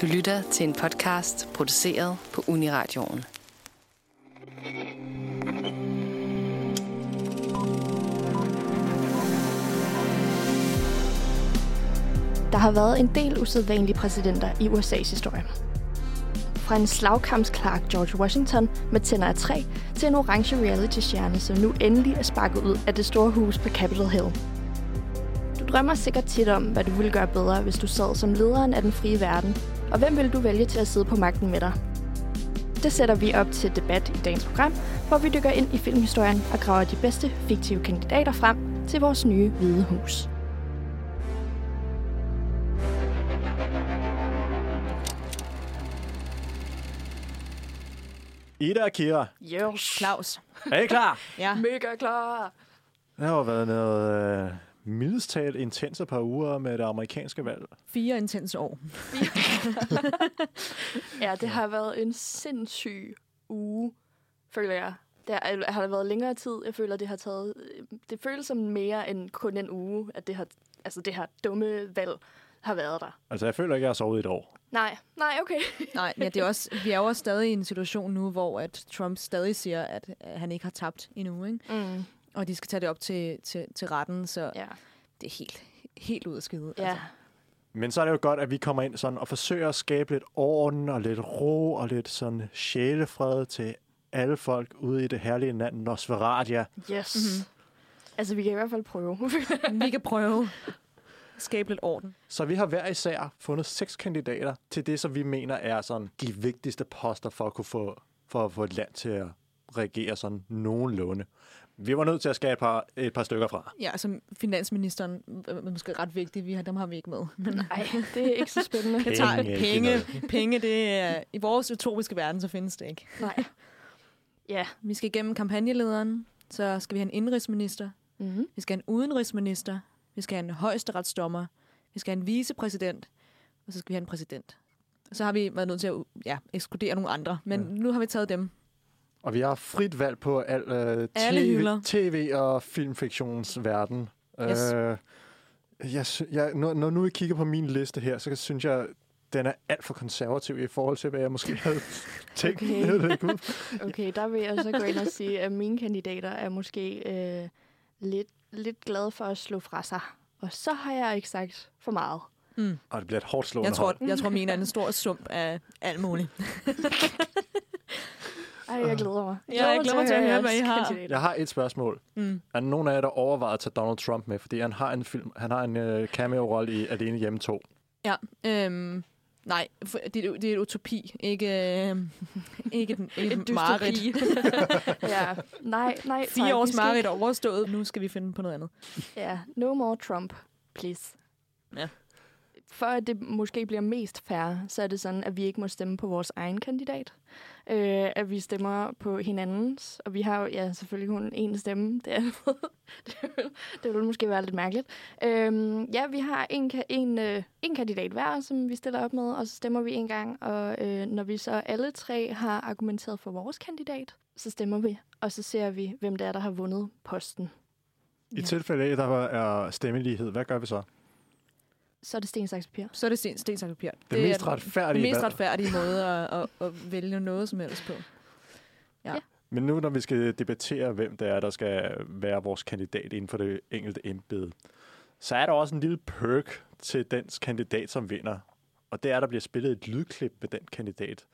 Du lytter til en podcast produceret på Uniradioen. Der har været en del usædvanlige præsidenter i USA's historie. Fra en slagkampsklar George Washington med tænder af træ, til en orange reality-stjerne, som nu endelig er sparket ud af det store hus på Capitol Hill. Du drømmer sikkert tit om, hvad du ville gøre bedre, hvis du sad som lederen af den frie verden, og hvem vil du vælge til at sidde på magten med dig? Det sætter vi op til debat i dagens program, hvor vi dykker ind i filmhistorien og graver de bedste fiktive kandidater frem til vores nye hvide hus. Ida og Kira, Yes. Claus. er I klar? Ja. Mega klar! Det har været noget øh, mildest talt intense par uger med det amerikanske valg. Fire intense år. Ja, det har været en sindssyg uge, føler jeg. Det har, har det været længere tid. Jeg føler, det har taget... Det føles som mere end kun en uge, at det har, altså det her dumme valg har været der. Altså, jeg føler ikke, jeg har sovet i et år. Nej, nej, okay. Nej, ja, det er også, vi er jo også stadig i en situation nu, hvor at Trump stadig siger, at øh, han ikke har tabt endnu, ikke? Mm, Og de skal tage det op til, til, til retten, så ja, det er helt, helt ud af skide. ja. Men så er det jo godt, at vi kommer ind sådan og forsøger at skabe lidt orden og lidt ro og lidt sådan sjælefred til alle folk ude i det herlige land Nosferadia. Yes. Mhm. Mm-hmm. Altså, vi kan i hvert fald prøve. Vi kan prøve at skabe lidt orden. Så vi har hver især fundet seks kandidater til det, som vi mener er sådan de vigtigste poster for at kunne få, for at få et land til at regere sådan nogenlunde. Vi var nødt til at skabe et par, et par stykker fra. Ja, som finansministeren er måske ret vigtig. Vi har, dem har vi ikke med. Men Nej, det er ikke så spændende. jeg tager Penge, penge. Penge, penge det er, i vores utopiske verden, så findes det ikke. Nej. Ja. Vi skal igennem kampagnelederen, så skal vi have en indrigsminister, Mm-hmm. Vi skal have en udenrigsminister. Vi skal have en højesteretsdommer. Vi skal have en vicepræsident. Og så skal vi have en præsident. Og så har vi været nødt til at ja, ekskludere nogle andre. Men ja. nu har vi taget dem. Og vi har frit valg på al øh, Alle TV, hylder. TV og filmfiktionsverden. Yes. Øh, jeg, jeg, når, når nu I kigger på min liste her, så synes jeg, den er alt for konservativ i forhold til, hvad jeg måske havde tænkt. Okay. Jeg. Okay, der vil jeg så gå ind og sige, at mine kandidater er måske øh, lidt, lidt glade for at slå fra sig. Og så har jeg ikke sagt for meget. Mm. Og det bliver et hårdt slående Jeg tror, hold. jeg tror, mine er en stor sump af alt muligt. Ej, jeg glæder mig. Ja, jeg glæder mig til at høre, hvad I har. Jeg har et spørgsmål. Mm. Er der nogen af jer, der overvejer at tage Donald Trump med? Fordi han har en film, han har en uh, cameo-rolle i Alene Hjemme 2. Ja, øhm, nej, det, er- det er et utopi, ikke, øh, ikke, ikke Et et dystopi. ja, nej, nej. tak. Fire Vi års er overstået. Nu skal vi finde på noget andet. Ja, no more Trump, please. Ja. For at det måske bliver mest fair, så er det sådan, at vi ikke må stemme på vores egen kandidat. Øh, at vi stemmer på hinandens. Og vi har jo ja, selvfølgelig kun én stemme. Det, er, det, vil, det vil måske være lidt mærkeligt. Øh, ja, vi har en, en, øh, en kandidat hver, som vi stiller op med, og så stemmer vi en gang. Og øh, når vi så alle tre har argumenteret for vores kandidat, så stemmer vi. Og så ser vi, hvem det er, der har vundet posten. I Ja. tilfælde af, at der er stemmelighed, hvad gør vi så? Så er det sten, saks, papir. Så er det sten, sten, saks, papir. Det, mest er retfærdige den mest retfærdige måde at, at, at vælge noget som helst på. Men nu, når vi skal debattere, hvem det er, der skal være vores kandidat inden for det enkelte embede, så er der også en lille perk til dens kandidat, som vinder. Og det er, at der bliver spillet et lydklip med den kandidat.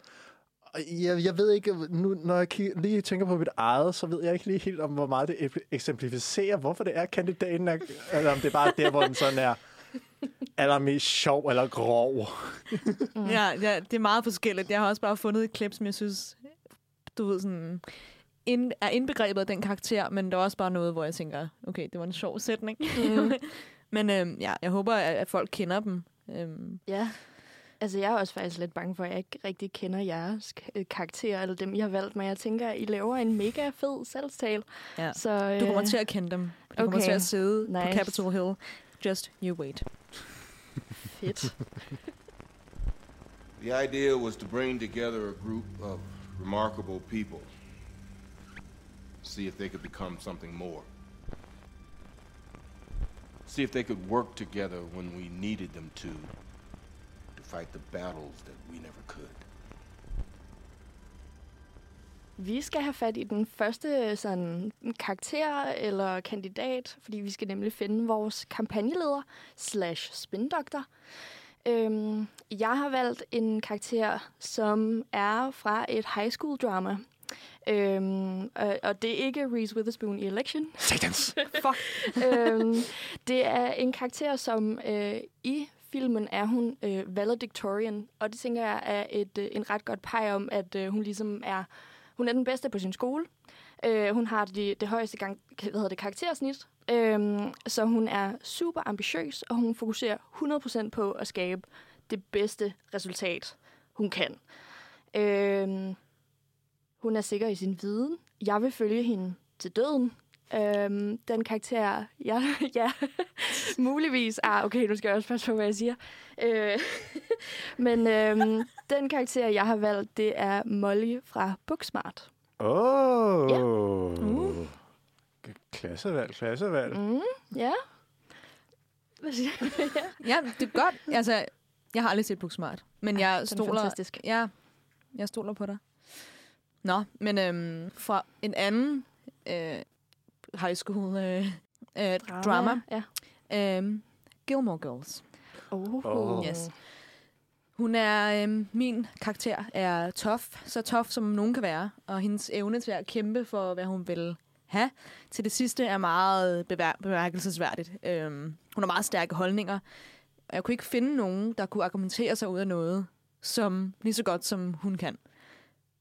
Og jeg, jeg ved ikke, nu, når jeg kigger, lige tænker på mit eget, så ved jeg ikke lige helt om, hvor meget det ek- eksemplificerer, hvorfor det er, kandidaten er, eller om det er bare der, hvor den sådan er allermest sjov eller grov. Mm. Ja, ja, det er meget forskelligt. Jeg har også bare fundet et klip, som jeg synes, du ved, sådan, ind, er indbegrebet af den karakter, men der er også bare noget, hvor jeg tænker, okay, det var en sjov sætning. Mm. men øhm, ja, jeg håber, at, at folk kender dem. Øhm, Ja. Altså, jeg er også faktisk lidt bange for, at jeg ikke rigtig kender jeres øh, karakterer, eller dem, I har valgt, men jeg tænker, at I laver en mega fed salgstale. ja. Så, øh, Du kommer til at kende dem. De okay. kommer til at sidde nice. på. Capitol Hill. Just you wait. Fedt. The idea was to bring together a group of remarkable people, see if they could become something more. See if they could work together when we needed them to, to fight the battles that we never could. Vi skal have fat i den første sådan, karakter eller kandidat, fordi vi skal nemlig finde vores kampagneleder slash spindoktor. Øhm, jeg har valgt en karakter, som er fra et high school drama. Øhm, og, og det er ikke Reese Witherspoon i Election. Satans! Fuck. øhm, det er en karakter, som øh, i filmen er hun øh, valedictorian, og det tænker jeg er et, øh, en ret godt pege om, at øh, hun ligesom er hun er den bedste på sin skole. Øh, hun har det, det højeste gang, hvad hedder det, karaktersnit, øh, så hun er super ambitiøs, og hun fokuserer 100% på at skabe det bedste resultat, hun kan. Øh, hun er sikker i sin viden. Jeg vil følge hende til døden. Øhm, den karakter, ja, ja muligvis... Ah, okay, nu skal jeg også passe på, hvad jeg siger. Øh, men øhm, den karakter, jeg har valgt, det er Molly fra Booksmart. Åh! Oh. Ja. Uh. Klassevalg, klassevalg. Mm, ja. Hvad siger du? Ja, det er godt. Altså, jeg har aldrig set Booksmart, men Ej, jeg er stoler... fantastisk. Ja, jeg stoler på dig. Nå, men øhm, fra en anden øh, high school øh, øh, drama, Ja. øhm, Gilmore Girls. Oh. Åh. Yes. Hun er, øhm, min karakter er tough, så tough som nogen kan være, og hendes evne til at kæmpe for, hvad hun vil have, til det sidste er meget bevær- bemærkelsesværdigt. Øhm, hun har meget stærke holdninger, og jeg kunne ikke finde nogen, der kunne argumentere sig ud af noget, som lige så godt, som hun kan.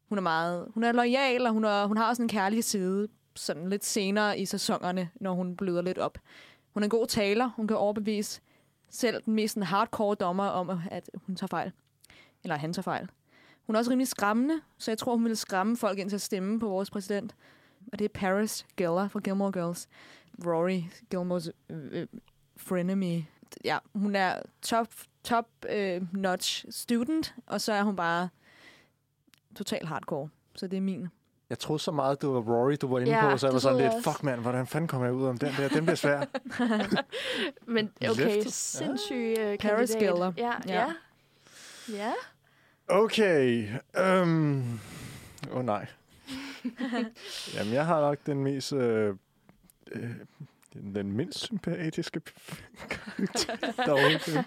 Hun er meget, hun er lojal, og hun, er, hun har også en kærlig side, sådan lidt senere i sæsonerne, når hun bløder lidt op. Hun er en god taler, hun kan overbevise selv den mest hardcore dommer om, at hun tager fejl. Eller han tager fejl. Hun er også rimelig skræmmende, så jeg tror, hun ville skræmme folk ind til at stemme på vores præsident. Og det er Paris Geller fra Gilmore Girls. Rory Gilmores øh, øh frenemy. Ja, hun er top, top øh, notch student, og så er hun bare total hardcore. Så det er min. Jeg troede så meget, du var Rory, du var inde Ja, på, så jeg det var sådan lidt, også. fuck mand, hvordan fanden kommer jeg ud om den der? Den bliver svær. Men okay, sindssyg uh, Paris kandidat. Geller. Ja, Ja. ja. Ja. Okay. Øhm. Åh oh, nej. Jamen, jeg har nok den mest... Øh, øh, den mindst sympatiske karakter.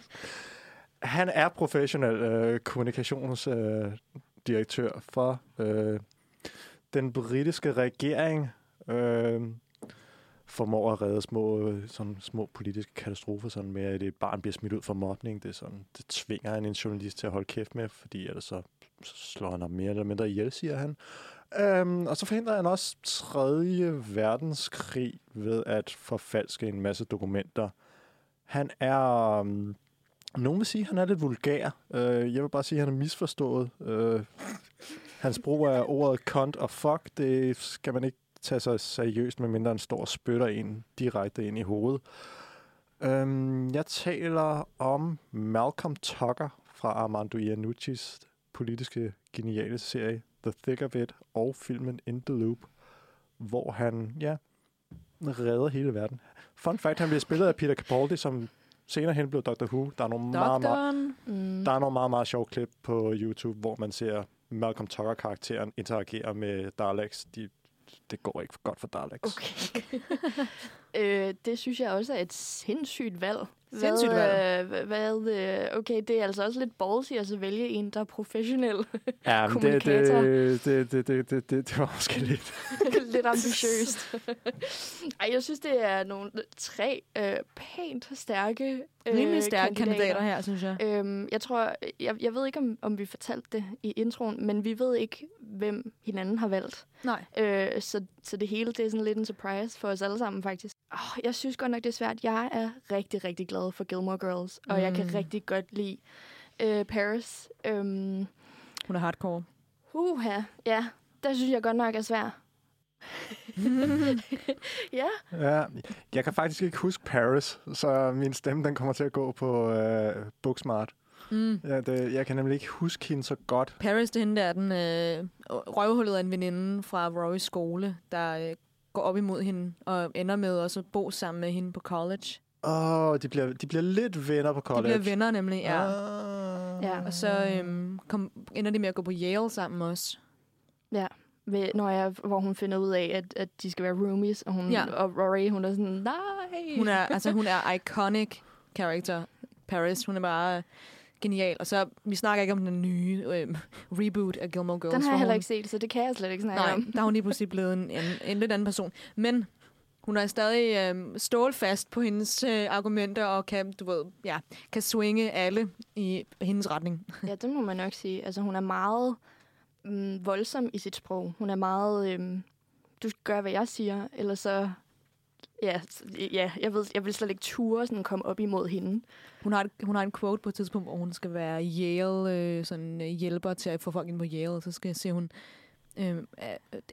Han er professionel øh, kommunikationsdirektør øh, for øh, den britiske regering. Øh, formår at redde små, sådan, små politiske katastrofer, sådan med, at et barn bliver smidt ud for mobning. Det, sådan, det tvinger han en journalist til at holde kæft med, fordi ellers så, så slår han ham mere eller mindre ihjel, siger han. Øhm, og så forhindrer han også 3. verdenskrig ved at forfalske en masse dokumenter. Han er... Øhm, nogen vil sige, at han er lidt vulgær. Øh, jeg vil bare sige, at han er misforstået. Øh, hans brug af ordet cunt og fuck, det skal man ikke tage sig seriøst, medmindre en står og spytter en direkte ind i hovedet. Øhm, jeg taler om Malcolm Tucker fra Armando Iannucci's politiske geniale serie The Thick of It og filmen In the Loop, hvor han, ja, redder hele verden. Fun fact, han bliver spillet af Peter Capaldi, som senere hen blev Doctor Who. Der er nogle meget, meget. Mm. der er nogle meget, meget sjove klip på YouTube, hvor man ser Malcolm Tucker-karakteren interagerer med Daleks. De, det går ikke godt for Daleks. Okay. øh, det synes jeg også er et sindssygt valg. Sindssygt hvad, øh, hvad, øh, okay, det er altså også lidt ballsy at så vælge en, der er professionel. Ja, men det, Kommunikator. det, det, det, det, det, det, det var måske lidt... lidt ambitiøst. Ej, jeg synes, det er nogle tre øh, pænt stærke øh, Rimelig stærke kandidater her, synes jeg. Øhm, jeg tror, jeg, jeg ved ikke, om, om vi fortalte det i introen, men vi ved ikke, hvem hinanden har valgt. Nej. Øh, så, så det hele, det er sådan lidt en surprise for os alle sammen, faktisk. Oh, jeg synes godt nok, det er svært. Jeg er rigtig, rigtig glad for Gilmore Girls, og mm. jeg kan Mm. rigtig godt lide øh, Paris. Øhm, Hun er hardcore. uha, ja, der synes jeg godt nok er svært. ja, Ja, jeg kan faktisk ikke huske Paris, så min stemme den kommer til at gå på øh, Booksmart. Mm. Ja, det, jeg kan nemlig ikke huske hende så godt. Paris, det er hende der, den øh, røvhullet af en veninde fra Rory's skole, der øh, går op imod hende og ender med også at bo sammen med hende på college. Åh, oh, de bliver, de bliver lidt venner på De college. bliver venner nemlig, ja. Ah. Ja. Og så øhm, kom, ender de med at gå på Yale sammen også. Ja, ved, når jeg, hvor hun finder ud af, at, at de skal være roomies, og, hun, Ja. ja. og Rory, hun er sådan, nej. Hun er, altså, hun er iconic character, Paris. Hun er bare genial. Og så, vi snakker ikke om den nye øhm, reboot af Gilmore Girls. Den har jeg heller ikke set, så det kan jeg slet ikke snakke Nej, om. der er hun lige pludselig blevet en, en, en lidt anden person. Men hun er stadig øhm, stålfast på hendes øh, argumenter og kan, du ved, ja, kan swinge alle i hendes retning. Ja, det må man nok sige. Altså, hun er meget mm, voldsom i sit sprog. Hun er meget, øhm, du gøre, hvad jeg siger, eller så... Ja, ja jeg, ved, jeg vil slet ikke ture sådan komme op imod hende. Hun har, hun har en quote på et tidspunkt, hvor hun skal være Yale, øh, sådan øh, hjælper til at få folk ind på Yale. Så skal jeg se, hun... Øh,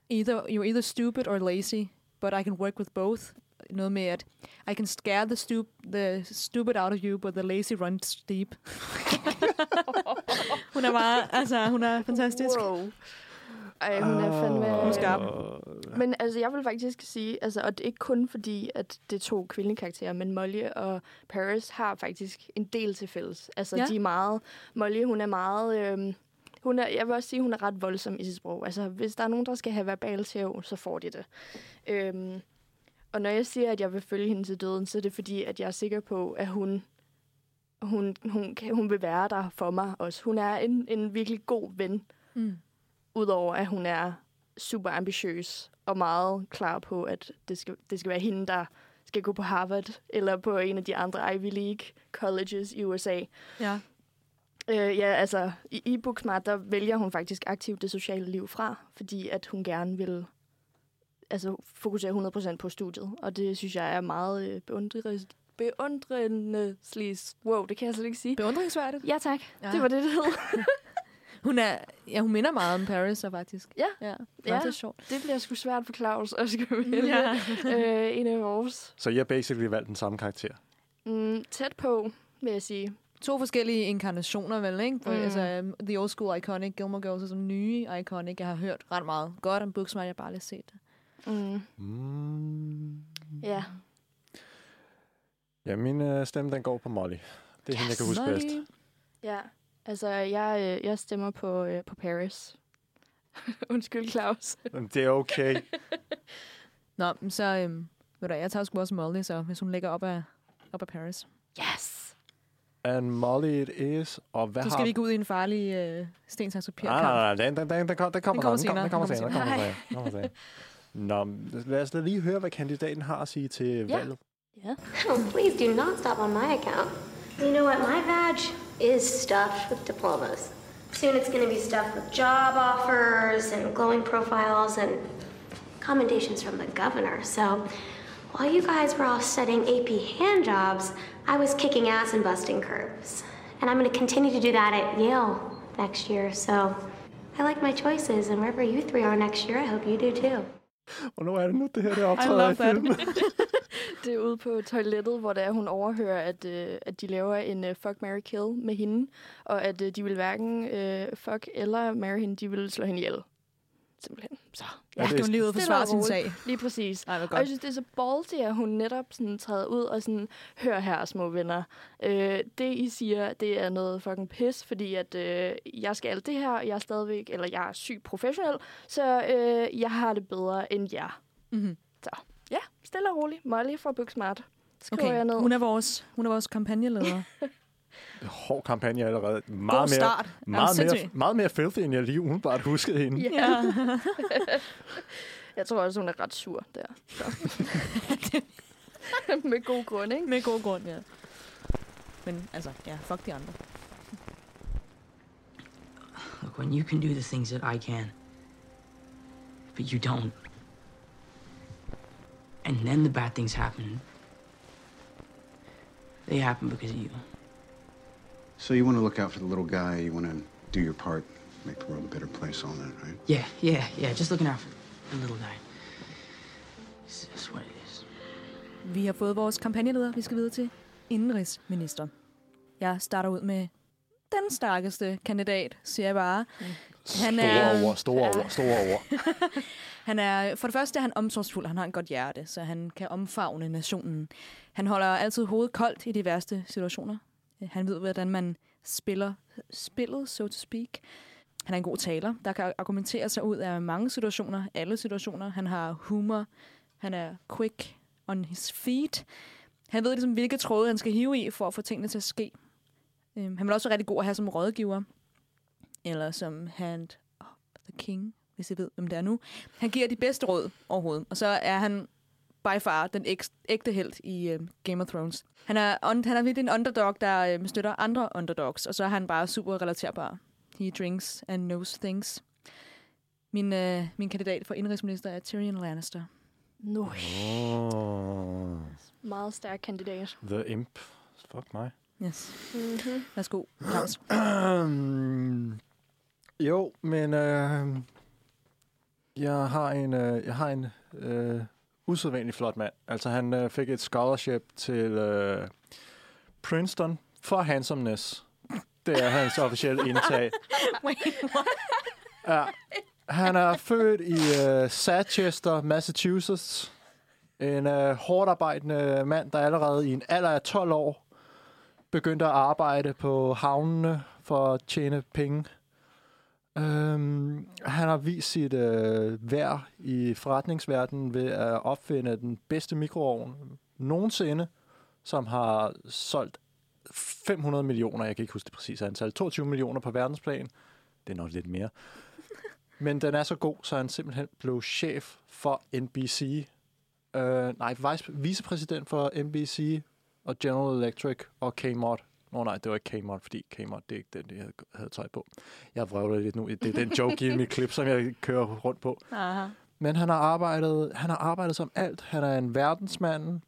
either, you're either stupid or lazy, but I can work with both. Noget med, at I can scare the, stup, the stupid out of you, but the lazy runs deep. hun er bare... Altså, hun er fantastisk. Wow. Ej, hun er fandme... Hun er skarp. Men altså, jeg vil faktisk sige, altså, og det er ikke kun fordi, at det er to kvindelige karakterer, men Molly og Paris har faktisk en del til fælles. Altså, Ja. de er meget... Molly, hun er meget... Øhm, hun er, jeg vil også sige, hun er ret voldsom i sit sprog. Altså, hvis der er nogen, der skal have verbal tæv, så får de det. Øhm, og når jeg siger, at jeg vil følge hende til døden, så er det fordi, at jeg er sikker på, at hun, hun, hun, kan- hun vil være der for mig også. Hun er en, en virkelig god ven, Mm. Udover at hun er super ambitiøs og meget klar på, at det skal, det skal være hende, der skal gå på Harvard eller på en af de andre Ivy League colleges i USA. Ja. Øh, ja, altså, i, i Booksmart, der vælger hun faktisk aktivt det sociale liv fra, fordi at hun gerne vil altså, fokusere 100% på studiet. Og det synes jeg er meget øh, beundrende. Beundrende Wow, det kan jeg slet ikke sige. Beundringsværdigt. Ja, tak. Ja. Det var det, det hed. Hun, er, ja, hun minder meget om Paris, så faktisk. Ja. ja. Det er Ja. ja. sjovt. Det bliver sgu svært for Claus at skal vælge Ja. øh, en af vores. Så jeg har basically valgt den samme karakter. Mm, tæt på, vil jeg sige. To forskellige inkarnationer, vel, ikke? For, Mm. Altså, um, The Old School Iconic, Gilmore Girls er som nye Iconic. Jeg har hørt ret meget godt om Booksmart, jeg har bare lige set det. Mm, Mm. ja. Ja, min øh, stemme, den går på Molly. Det er hende, jeg kan huske bedst. Molly. ja. Altså, jeg, øh, jeg stemmer på, øh, på Paris. Undskyld, Claus. Det er okay. Nå, men så... Øhm, ved du, jeg tager sgu også Molly, så hvis hun ligger op af, op af Paris. Yes! And Molly it is. Og hvad Så har... skal vi ikke ud i en farlig øh, sten, Nej, nej, nej, den, den, den, den, kom- den kommer, kommer den, senere. Den kommer Den senere. kommer Den kommer senere. Den kommer senere. Nå, lad os lige høre, hvad kandidaten har at sige til Ja. valget. Ja. Oh, please do not stop on my account. You know what? My badge is stuffed with diplomas. Soon it's going to be stuffed with job offers and glowing profiles and commendations from the governor. So while you guys were all studying AP hand jobs, I was kicking ass and busting curves. And I'm going to continue to do that at Yale next year. So I like my choices, and wherever you three are next year, I hope you do too. Hvornår det nu, det her det Det er ude på toilettet, hvor det er, hun overhører, at, øh, at de laver en øh, fuck, Mary kill med hende, og at øh, de vil hverken øh, fuck eller marry hende, de vil slå hende ihjel. Simpelthen. Så, Ja, Ja, det hun lige ud og forsvare sin sag. lige præcis. Ej, Og jeg synes, det er så ballsy, at hun netop sådan træder ud og sådan, hør her, små venner. Øh, det, I siger, det er noget fucking pis, fordi at øh, jeg skal alt det her, og jeg er stadigvæk, eller jeg er syg professionel, så øh, jeg har det bedre end jer. Mm-hmm. Ja, stille og roligt. Molly fra Booksmart. Skriver jeg Okay, ned. hun er vores, hun er vores kampagneleder. Hård kampagne allerede. Meget God mere, start. meget, mere, sindssygt. meget mere filthy, end jeg lige umiddelbart huskede hende. Ja. Ja. Jeg tror også, hun er ret sur der. Så. Med god grund, ikke? Med god grund, ja. Men altså, ja, fuck de andre. Look, when you can do the things that I can, but you don't, and then the bad things happen, they happen because of you. So you want to look out for the little guy, you want to do your part, make the world a better place, all that, right? Yeah, yeah, yeah, just looking out for the little guy. It's just what it is. Vi har fået vores kampagneleder, vi skal videre til indenrigsminister. Jeg starter ud med den stærkeste kandidat, siger jeg bare. Han Store er, ord, store ord, store ord. han er, for det første er han omsorgsfuld, han har en godt hjerte, så han kan omfavne nationen. Han holder altid hovedet koldt i de værste situationer. Øh, han ved, hvordan man spiller spillet, so to speak. Han er en god taler, der kan argumentere sig ud af mange situationer, alle situationer. Han har humor, han er quick on his feet. Han ved ligesom, hvilke tråde han skal hive i, for at få tingene til at ske. Øhm, han vil også være rigtig god at have som rådgiver, eller som hand of the king, hvis I ved, hvem det er nu. Han giver de bedste råd overhovedet, og så er han by far den æg- ægte held i uh, Game of Thrones. Han er, on, han er virkelig en underdog, der uh, støtter andre underdogs, og så er han bare super relaterbar. He drinks and knows things. Min, uh, min kandidat for indrigsminister er Tyrion Lannister. Nu, Oh, meget stærk kandidat. the Imp. Fuck mig. Yes. Mm-hmm. Værsgo, Claus. jo, men øh, jeg har en, øh, jeg har en øh, usædvanlig flot mand. Altså, han øh, fik et scholarship til øh, Princeton for handsomeness. Det er hans officielle indtag. Wait, what? Ja. Han er født i uh, Satchester, Massachusetts. En uh, hårdt arbejdende mand, der allerede i en alder af 12 år begyndte at arbejde på havnene for at tjene penge. Øhm, han har vist sit øh, værd i forretningsverdenen ved at opfinde den bedste mikroovn nogensinde, som har solgt 500 millioner, jeg kan ikke huske det præcise antal, 22 millioner på verdensplan. Det er nok lidt mere. Men den er så god, så han simpelthen blev chef for NBC. Øh, nej, vice, vicepræsident for NBC og General Electric og Kmart. Nå oh, nej, det var ikke Kmart, fordi Kmart, det er ikke den, jeg havde, havde tøj på. Jeg vrøvler lidt nu. Det er den joke i mit klip, som jeg kører rundt på. Aha. Men han har arbejdet, han har arbejdet som alt. Han er en verdensmand.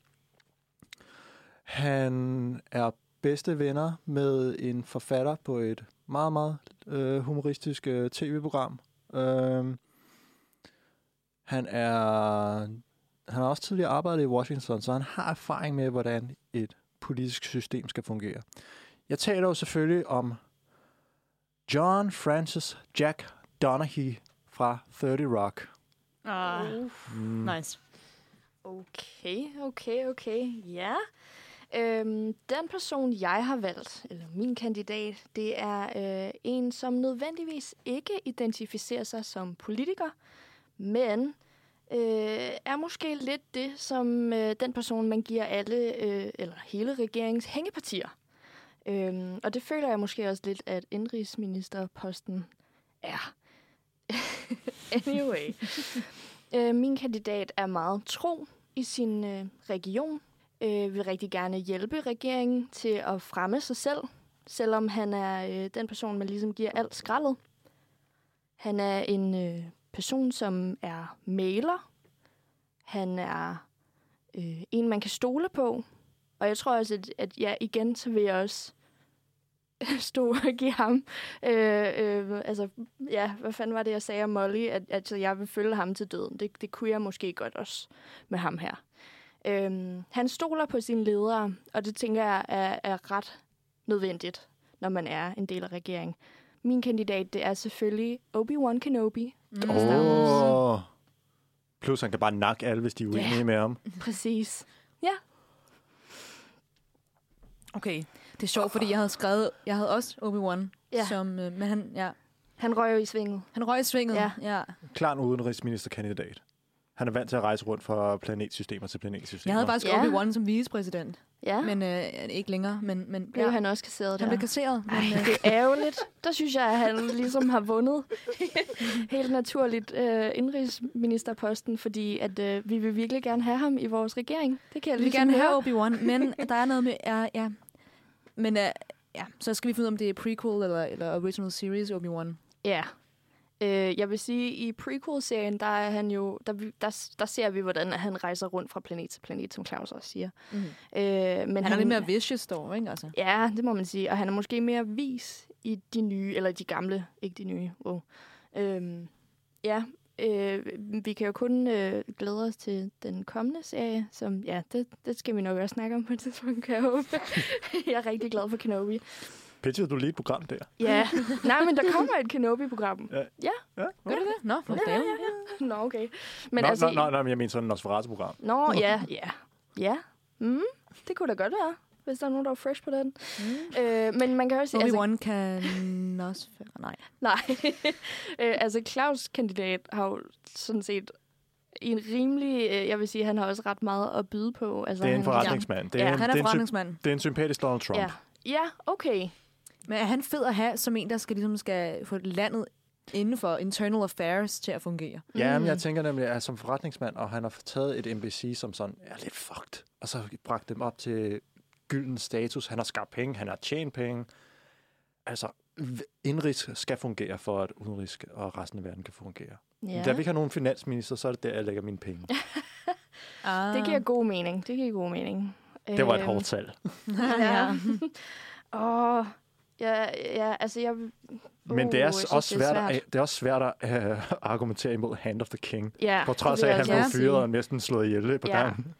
Han er bedste venner med en forfatter på et meget, meget øh, humoristisk øh, tv-program. Øh, han er han har også tidligere arbejdet i Washington, så han har erfaring med, hvordan et politisk system skal fungere. Jeg taler jo selvfølgelig om John Francis Jack Donaghy fra 30 Rock. Ah, Mm. nice. Okay, okay, okay. Ja. Øhm, den person, jeg har valgt, eller min kandidat, det er øh, en, som nødvendigvis ikke identificerer sig som politiker, men øh, er måske lidt det, som øh, den person, man giver alle, øh, eller hele regeringens hængepartier. Øhm, og det føler jeg måske også lidt, at indrigsministerposten er. anyway. øh, min kandidat er meget tro i sin øh, region. Øh, vil rigtig gerne hjælpe regeringen til at fremme sig selv, selvom han er øh, den person, man ligesom giver alt skraldet. Han er en øh, person, som er maler. Han er øh, en, man kan stole på. Og jeg tror også, at, at ja, igen, så vil jeg også stå og give ham. Øh, øh, altså, ja, hvad fanden var det, jeg sagde om Molly? At, at jeg vil følge ham til døden. Det, det kunne jeg måske godt også med ham her. Øhm, han stoler på sine ledere, og det tænker jeg er, er ret nødvendigt, når man er en del af regeringen. Min kandidat, det er selvfølgelig Obi-Wan Kenobi. Mm. Åh. Oh. Plus han kan bare nakke alle, hvis de er uenige Ja. med ham. Præcis. Okay, det er sjovt, fordi jeg havde skrevet, jeg havde også Obi-Wan, Ja. som, øh, men han, ja, Han røg jo i svinget. han røg i svinget. Ja. ja. Klar en udenrigsministerkandidat. Han er vant til at rejse rundt fra planetsystemer til planetsystemer. Jeg havde faktisk Ja. Obi-Wan som vicepræsident, Ja, men øh, ikke længere. Men, men blev ja, han også kasseret han der. blev kasseret. Men, Ej, øh, det er ærgerligt. Der synes jeg, at han ligesom har vundet helt naturligt øh, indrigsministerposten, fordi at øh, vi vil virkelig gerne have ham i vores regering. Det kan jeg vi vil ligesom gerne høre. have Obi-Wan, men der er noget med... Ja, ja. Men øh, ja, så skal vi finde ud af, om det er prequel eller, eller original series Obi-Wan. Ja. Øh, jeg vil sige, i prequel-serien, der er han jo, der, der, der ser vi, hvordan han rejser rundt fra planet til planet, som Claus også siger. Mm. Øh, men Han er lidt mere vicious dog, ikke? Altså. Ja, det må man sige. Og han er måske mere vis i de nye, eller de gamle, ikke de nye. Wow. Øhm, ja, øh, vi kan jo kun øh, glæde os til den kommende serie, som, ja, det, det skal vi nok også snakke om på et tidspunkt, kan jeg håbe. jeg er rigtig glad for Kenobi. Pitchede du lige et program der? Ja, nej, men der kommer et Kenobi-program. Ja. Ja. Ja. Gør det det? Nå, for Ja, ja, ja, Nå, okay. Men nå, altså, nå, nå, nå, men jeg mener sådan et Nosferatu-program. Nå, ja, ja. Ja, mm, det kunne da godt være. hvis der er nogen, der er fresh på den. Mm. Øh, men man kan også sige... Obi-Wan kan også... Nej. Nej. øh, altså, Claus' kandidat har jo sådan set i en rimelig... Øh, jeg vil sige, han har også ret meget at byde på. Altså, Det er en forretningsmand. Det Ja, en, han er det forretningsmand. Det er en sympatisk Donald Trump. Ja. ja, okay. Men er han fed at have som en, der skal, ligesom skal få landet inden for internal affairs til at fungere? Ja, men jeg tænker nemlig, at som forretningsmand, og han har taget et NBC, som sådan er lidt fucked, og så bragt dem op til gylden status. Han har skabt penge, han har tjent penge. Altså, indrigs skal fungere for, at udenrigs og resten af verden kan fungere. Ja. Ja. Da vi ikke har nogen finansminister, så er det der, jeg lægger mine penge. Ah. Det giver god mening. Det giver god mening. Det var et Øhm, hårdt salg. Ja. Åh, ja, ja, altså jeg... Men Uh, det er jeg også, synes, også det er svært, at, svært. det er også svært at uh, argumentere imod Hand of the King. Ja, På trods af, at han blev fyret og næsten slået ihjel på Ja. gangen.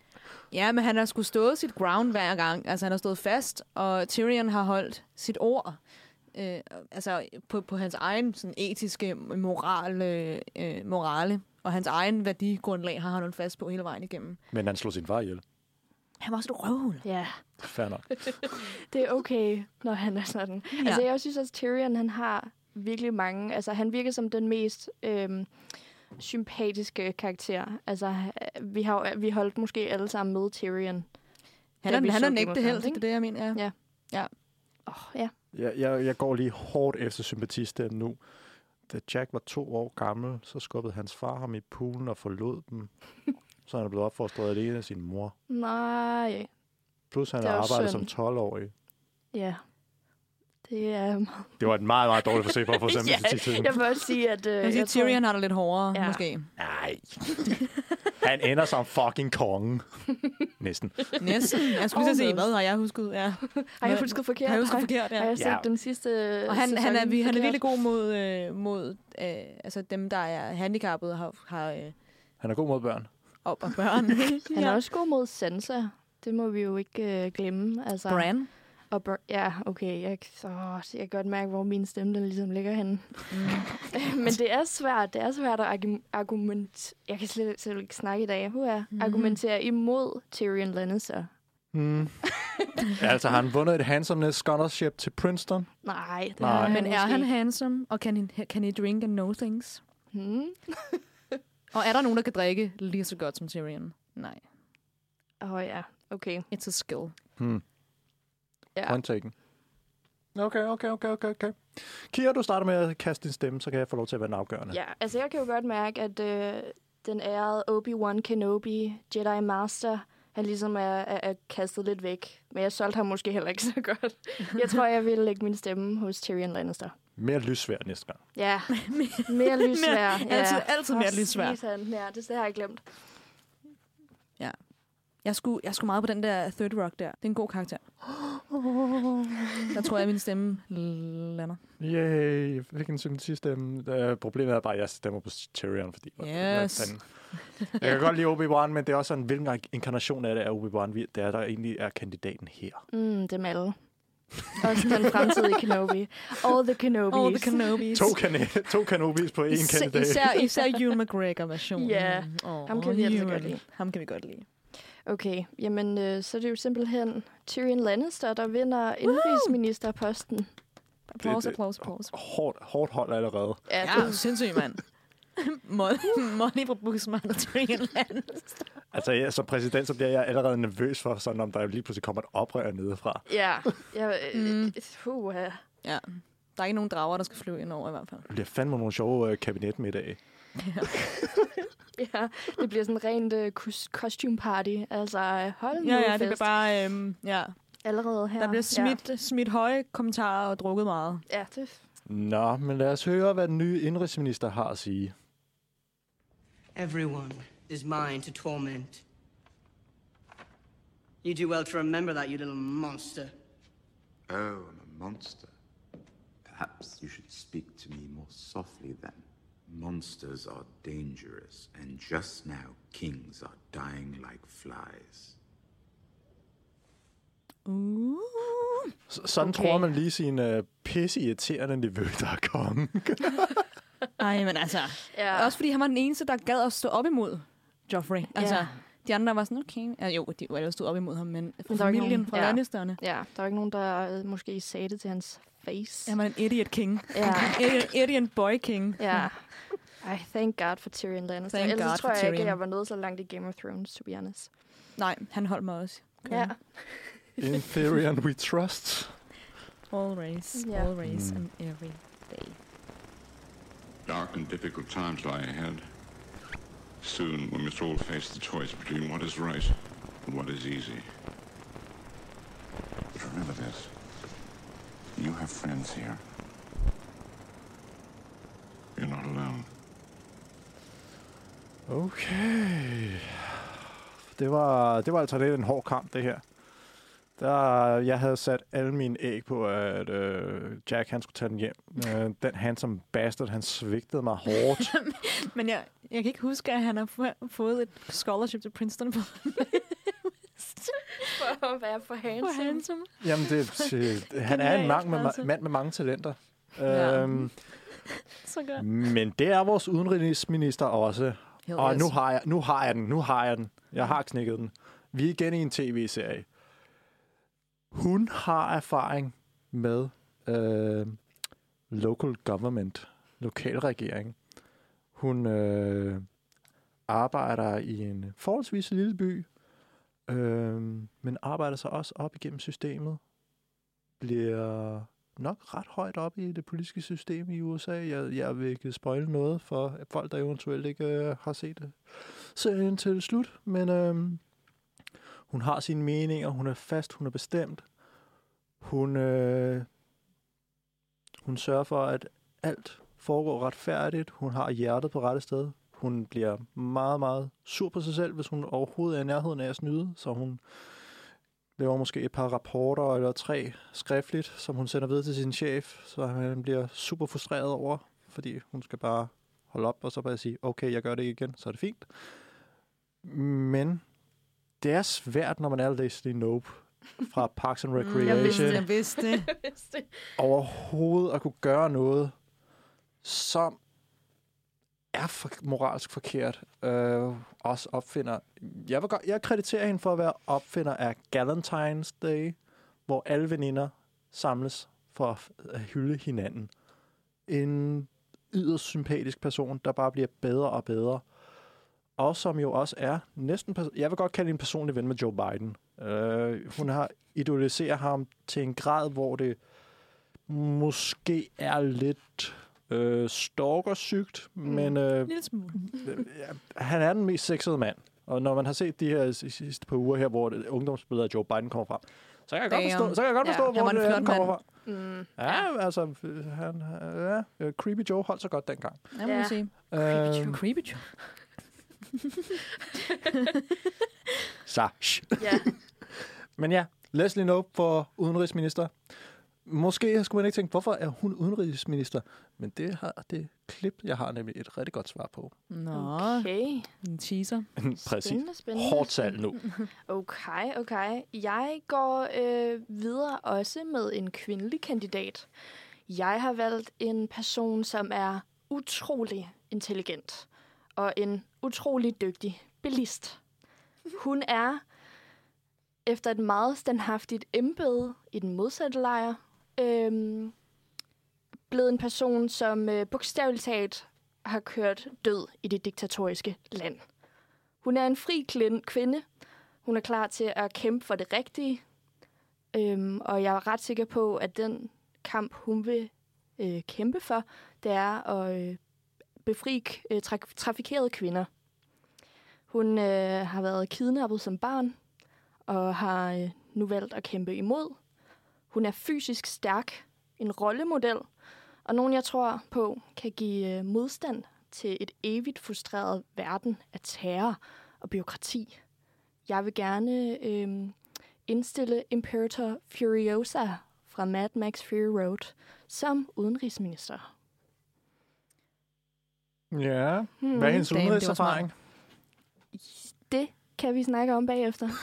Ja, men han har sgu stået sit ground hver gang. Altså, han har stået fast, og Tyrion har holdt sit ord. Øh, altså, på, på hans egen sådan, etiske moral, øh, øh, morale, og hans egen værdigrundlag har han holdt fast på hele vejen igennem. Men han slog sin far ihjel. Han var også et røvhul. Ja, Fair nok. det er okay, når han er sådan. Ja. Altså, jeg synes også, Tyrion, han har virkelig mange... Altså, han virker som den mest øhm, sympatiske karakter. Altså, øh, vi har vi holdt måske alle sammen med Tyrion. Han er, han er Game en of ægte held, det ikke? er det, jeg mener. Ja. Åh, oh, ja. Jeg, jeg, jeg går lige hårdt efter sympatistemmen nu. Da Jack var to år gammel, så skubbede hans far ham i poolen og forlod dem. Så han er blevet opfostret alene af sin mor. Nej, Plus han har arbejdet som synd. 12-årig. ja. Det er... Det var et meget, meget dårligt forsøg på at få ja, sympatitiden. jeg vil også sige, at... Øh, Jeg vil sige, Tyrion har det lidt hårdere, Ja. måske. Nej. Han ender som fucking konge. Næsten. Næsten. Jeg skulle lige til at sige, hvad har jeg husket? Ja. Har jeg husket forkert? Har jeg husket forkert, Har ja. jeg set Ja. den sidste Og han, han, er, vi- han er virkelig god mod, øh, mod øh, altså dem, der er handicappede har, har øh, Han er god mod børn. Op og børn. Han er også god mod Sansa. Det må vi jo ikke øh, glemme. Altså, Bran. Og Br- ja, okay. Jeg, så, jeg kan godt mærke, hvor min stemme den ligesom ligger henne. Mm. Men det er svært. Det er svært at argu- argument... Jeg kan slet, slet ikke snakke i dag. Hvor er Mhm. argumentere imod Tyrion Lannister? Hmm. altså, har han vundet et handsomeness scholarship til Princeton? Nej, det Nej. han Men er han handsome, og kan he, kan he drink and know things? Hmm? Og er der nogen, der kan drikke lige så godt som Tyrion? Nej. Åh oh, ja, okay. It's a skill. Hmm. Ja. Point taken. Okay, okay, okay, okay, okay. Kira, du starter med at kaste din stemme, så kan jeg få lov til at være den afgørende. Ja, altså jeg kan jo godt mærke, at øh, den ærede Obi-Wan Kenobi, Jedi Master, han ligesom er, er, er kastet lidt væk. Men jeg solgte ham måske heller ikke så godt. Jeg tror, jeg vil lægge min stemme hos Tyrion Lannister. Mere lysvær næste gang. Ja, mere lysvær. ja. altid- altid mere lysvær. Ja, det, det har jeg glemt. Jeg skulle, jeg skulle meget på den der Third Rock der. Det er en god karakter. Der tror jeg, at min stemme lander. Yay, jeg fik en sympatistemme. Uh, problemet er bare, at jeg stemmer på Tyrion, fordi... Yes. Jeg kan godt lide Obi-Wan, men det er også sådan, hvilken inkarnation af det er Obi-Wan, vi- det er, der egentlig er kandidaten her. Mm, dem alle. Også den fremtidige Kenobi. All the Kenobis. All the Kenobis. To, kan- to Kenobis på én Især, kandidat. især, især Ewan McGregor-versionen. Ja, oh, ham kan vi altså godt lide. Ham kan vi godt lide. Okay, jamen øh, så er det jo simpelthen Tyrion Lannister, der vinder indrigsministerposten. Applause, det- applause, applause. Hårdt, hårdt hold allerede. Ja, Ja, det, sindssygt, mand. Money, money fra Busman og Tyrion Lannister. Altså, jeg, som præsident, så bliver jeg allerede nervøs for, sådan, om der lige pludselig kommer et oprør nedefra. ja. Jeg, øh, Mm. uh, ja. Ja, der er ikke nogen drager, der skal flyve ind over i hvert fald. Det bliver fandme nogle sjove uh, kabinetmiddage. ja, det bliver sådan rent øh, costume party. Altså, øh, hold nu Ja, ja, fest. det bliver bare... Øhm, ja. Allerede her. Der bliver smidt, ja. smidt høje kommentarer og drukket meget. Ja, ja det, Nå, men lad os høre, hvad den nye indrigsminister har at sige. Everyone is mine to torment. You do well to remember that, you little monster. Oh, I'm a monster. Perhaps you should speak to me more softly then. Monsters are dangerous, and just now kings are dying like flies. Uh. S- sådan Okay. okay. tror man lige sin uh, pisse irriterende niveau, der er kongen. Ej, men altså... ja. Også fordi han var den eneste, der gad at stå op imod Joffrey. Altså, Ja. De andre var sådan, okay. Ja, jo, de var jo stod op imod ham, men fra familien, nogen- fra ja. Lannisterne. Ja, der var ikke nogen, der øh, måske sagde det til hans face. Han var en idiot king. Ja. idiot, idiot boy king. Ja. Ej, thank God for Tyrion Lannister. Thank Ellers God tror for jeg ikke, Tyrion. jeg var nået så langt i Game of Thrones, to be honest. Nej, han holdt mig også. Ja. In Therion we trust. Always, Ja. always Mm. and every day. Dark and difficult times lie ahead. Soon we must all face the choice between what is right and what is easy. But remember this. You have friends here. You're not alone. Okay. Det var, det var altså lidt en hård kamp, det her. Der, jeg havde sat alle mine æg på, at øh, Jack han skulle tage den hjem. Øh, den handsome bastard, han svigtede mig hårdt. Men jeg, jeg kan ikke huske, at han har få- fået et scholarship til Princeton på For at være for handsome. for handsome. Jamen, det, det, han er en mand med, altså. mand med mange talenter. Ja. Øhm, Så godt. men det er vores udenrigsminister også. Hell Og yes. nu har, jeg, nu har jeg den, nu har jeg den. Jeg har knækket den. Vi er igen i en tv-serie. Hun har erfaring med øh, local government, lokalregering. Hun øh, arbejder i en forholdsvis lille by, øh, men arbejder sig også op igennem systemet. Bliver nok ret højt op i det politiske system i USA. Jeg, jeg vil ikke spoile noget for folk, der eventuelt ikke øh, har set det. serien til slut. Men øh, hun har sine meninger, hun er fast, hun er bestemt. Hun, øh, hun sørger for, at alt foregår retfærdigt. Hun har hjertet på rette sted. Hun bliver meget, meget sur på sig selv, hvis hun overhovedet er i nærheden af at snyde. Så hun laver måske et par rapporter eller tre skriftligt, som hun sender videre til sin chef, så han bliver super frustreret over, fordi hun skal bare holde op og så bare sige, okay, jeg gør det ikke igen, så er det fint. Men det er svært, når man er Leslie Nope fra Parks and Mm, jeg vidste Recreation, det. Jeg vidste. Jeg vidste det. overhovedet at kunne gøre noget, som er for, moralsk forkert. Øh, også opfinder. Jeg, vil godt, jeg krediterer hende for at være opfinder af Galentine's Day, hvor alle veninder samles for at hylde hinanden. En yderst sympatisk person, der bare bliver bedre og bedre. Og som jo også er næsten... Jeg vil godt kalde en personlig ven med Joe Biden. Øh, hun har idealiseret ham til en grad, hvor det måske er lidt øh, stalkersygt, mm. men øh, lille smule. øh, ja, han er den mest sexede mand. Og når man har set de her si- sidste par uger her, hvor ungdomsbilleder af Joe Biden kommer frem, så kan jeg godt Damn. forstå, så kan jeg godt Ja, forstå han hvor det, han kommer fra. Mm. Ja, altså, øh, han, ja, øh, Creepy Joe holdt så godt dengang. Jeg må Ja. ja. sige. Øhm, Creepy Joe. så, shh. Ja. Men ja, Leslie Knope for udenrigsminister. Måske skulle man ikke tænke, hvorfor er hun udenrigsminister? Men det har det klip, jeg har nemlig et rigtig godt svar på. Nå, Okay. en teaser. Præcis. Spændende, spændende. Hårdt salg nu. Okay, okay. Jeg går øh, videre også med en kvindelig kandidat. Jeg har valgt en person, som er utrolig intelligent og en utrolig dygtig bilist. Hun er, efter et meget standhaftigt embede i den modsatte lejr, øhm, blevet en person, som øh, bogstaveligt talt har kørt død i det diktatoriske land. Hun er en fri kvinde, hun er klar til at kæmpe for det rigtige. Øhm, og jeg er ret sikker på, at den kamp, hun vil øh, kæmpe for, det er at øh, befri øh, tra- trafikerede kvinder. Hun øh, har været kidnappet som barn, og har øh, nu valgt at kæmpe imod. Hun er fysisk stærk, en rollemodel, og nogen, jeg tror på, kan give øh, modstand til et evigt frustreret verden af terror og byråkrati. Jeg vil gerne øh, indstille Imperator Furiosa fra Mad Max Fury Road som udenrigsminister. Ja. Hmm. Hvad er hendes udenrigserfaring? Det kan vi snakke om bagefter.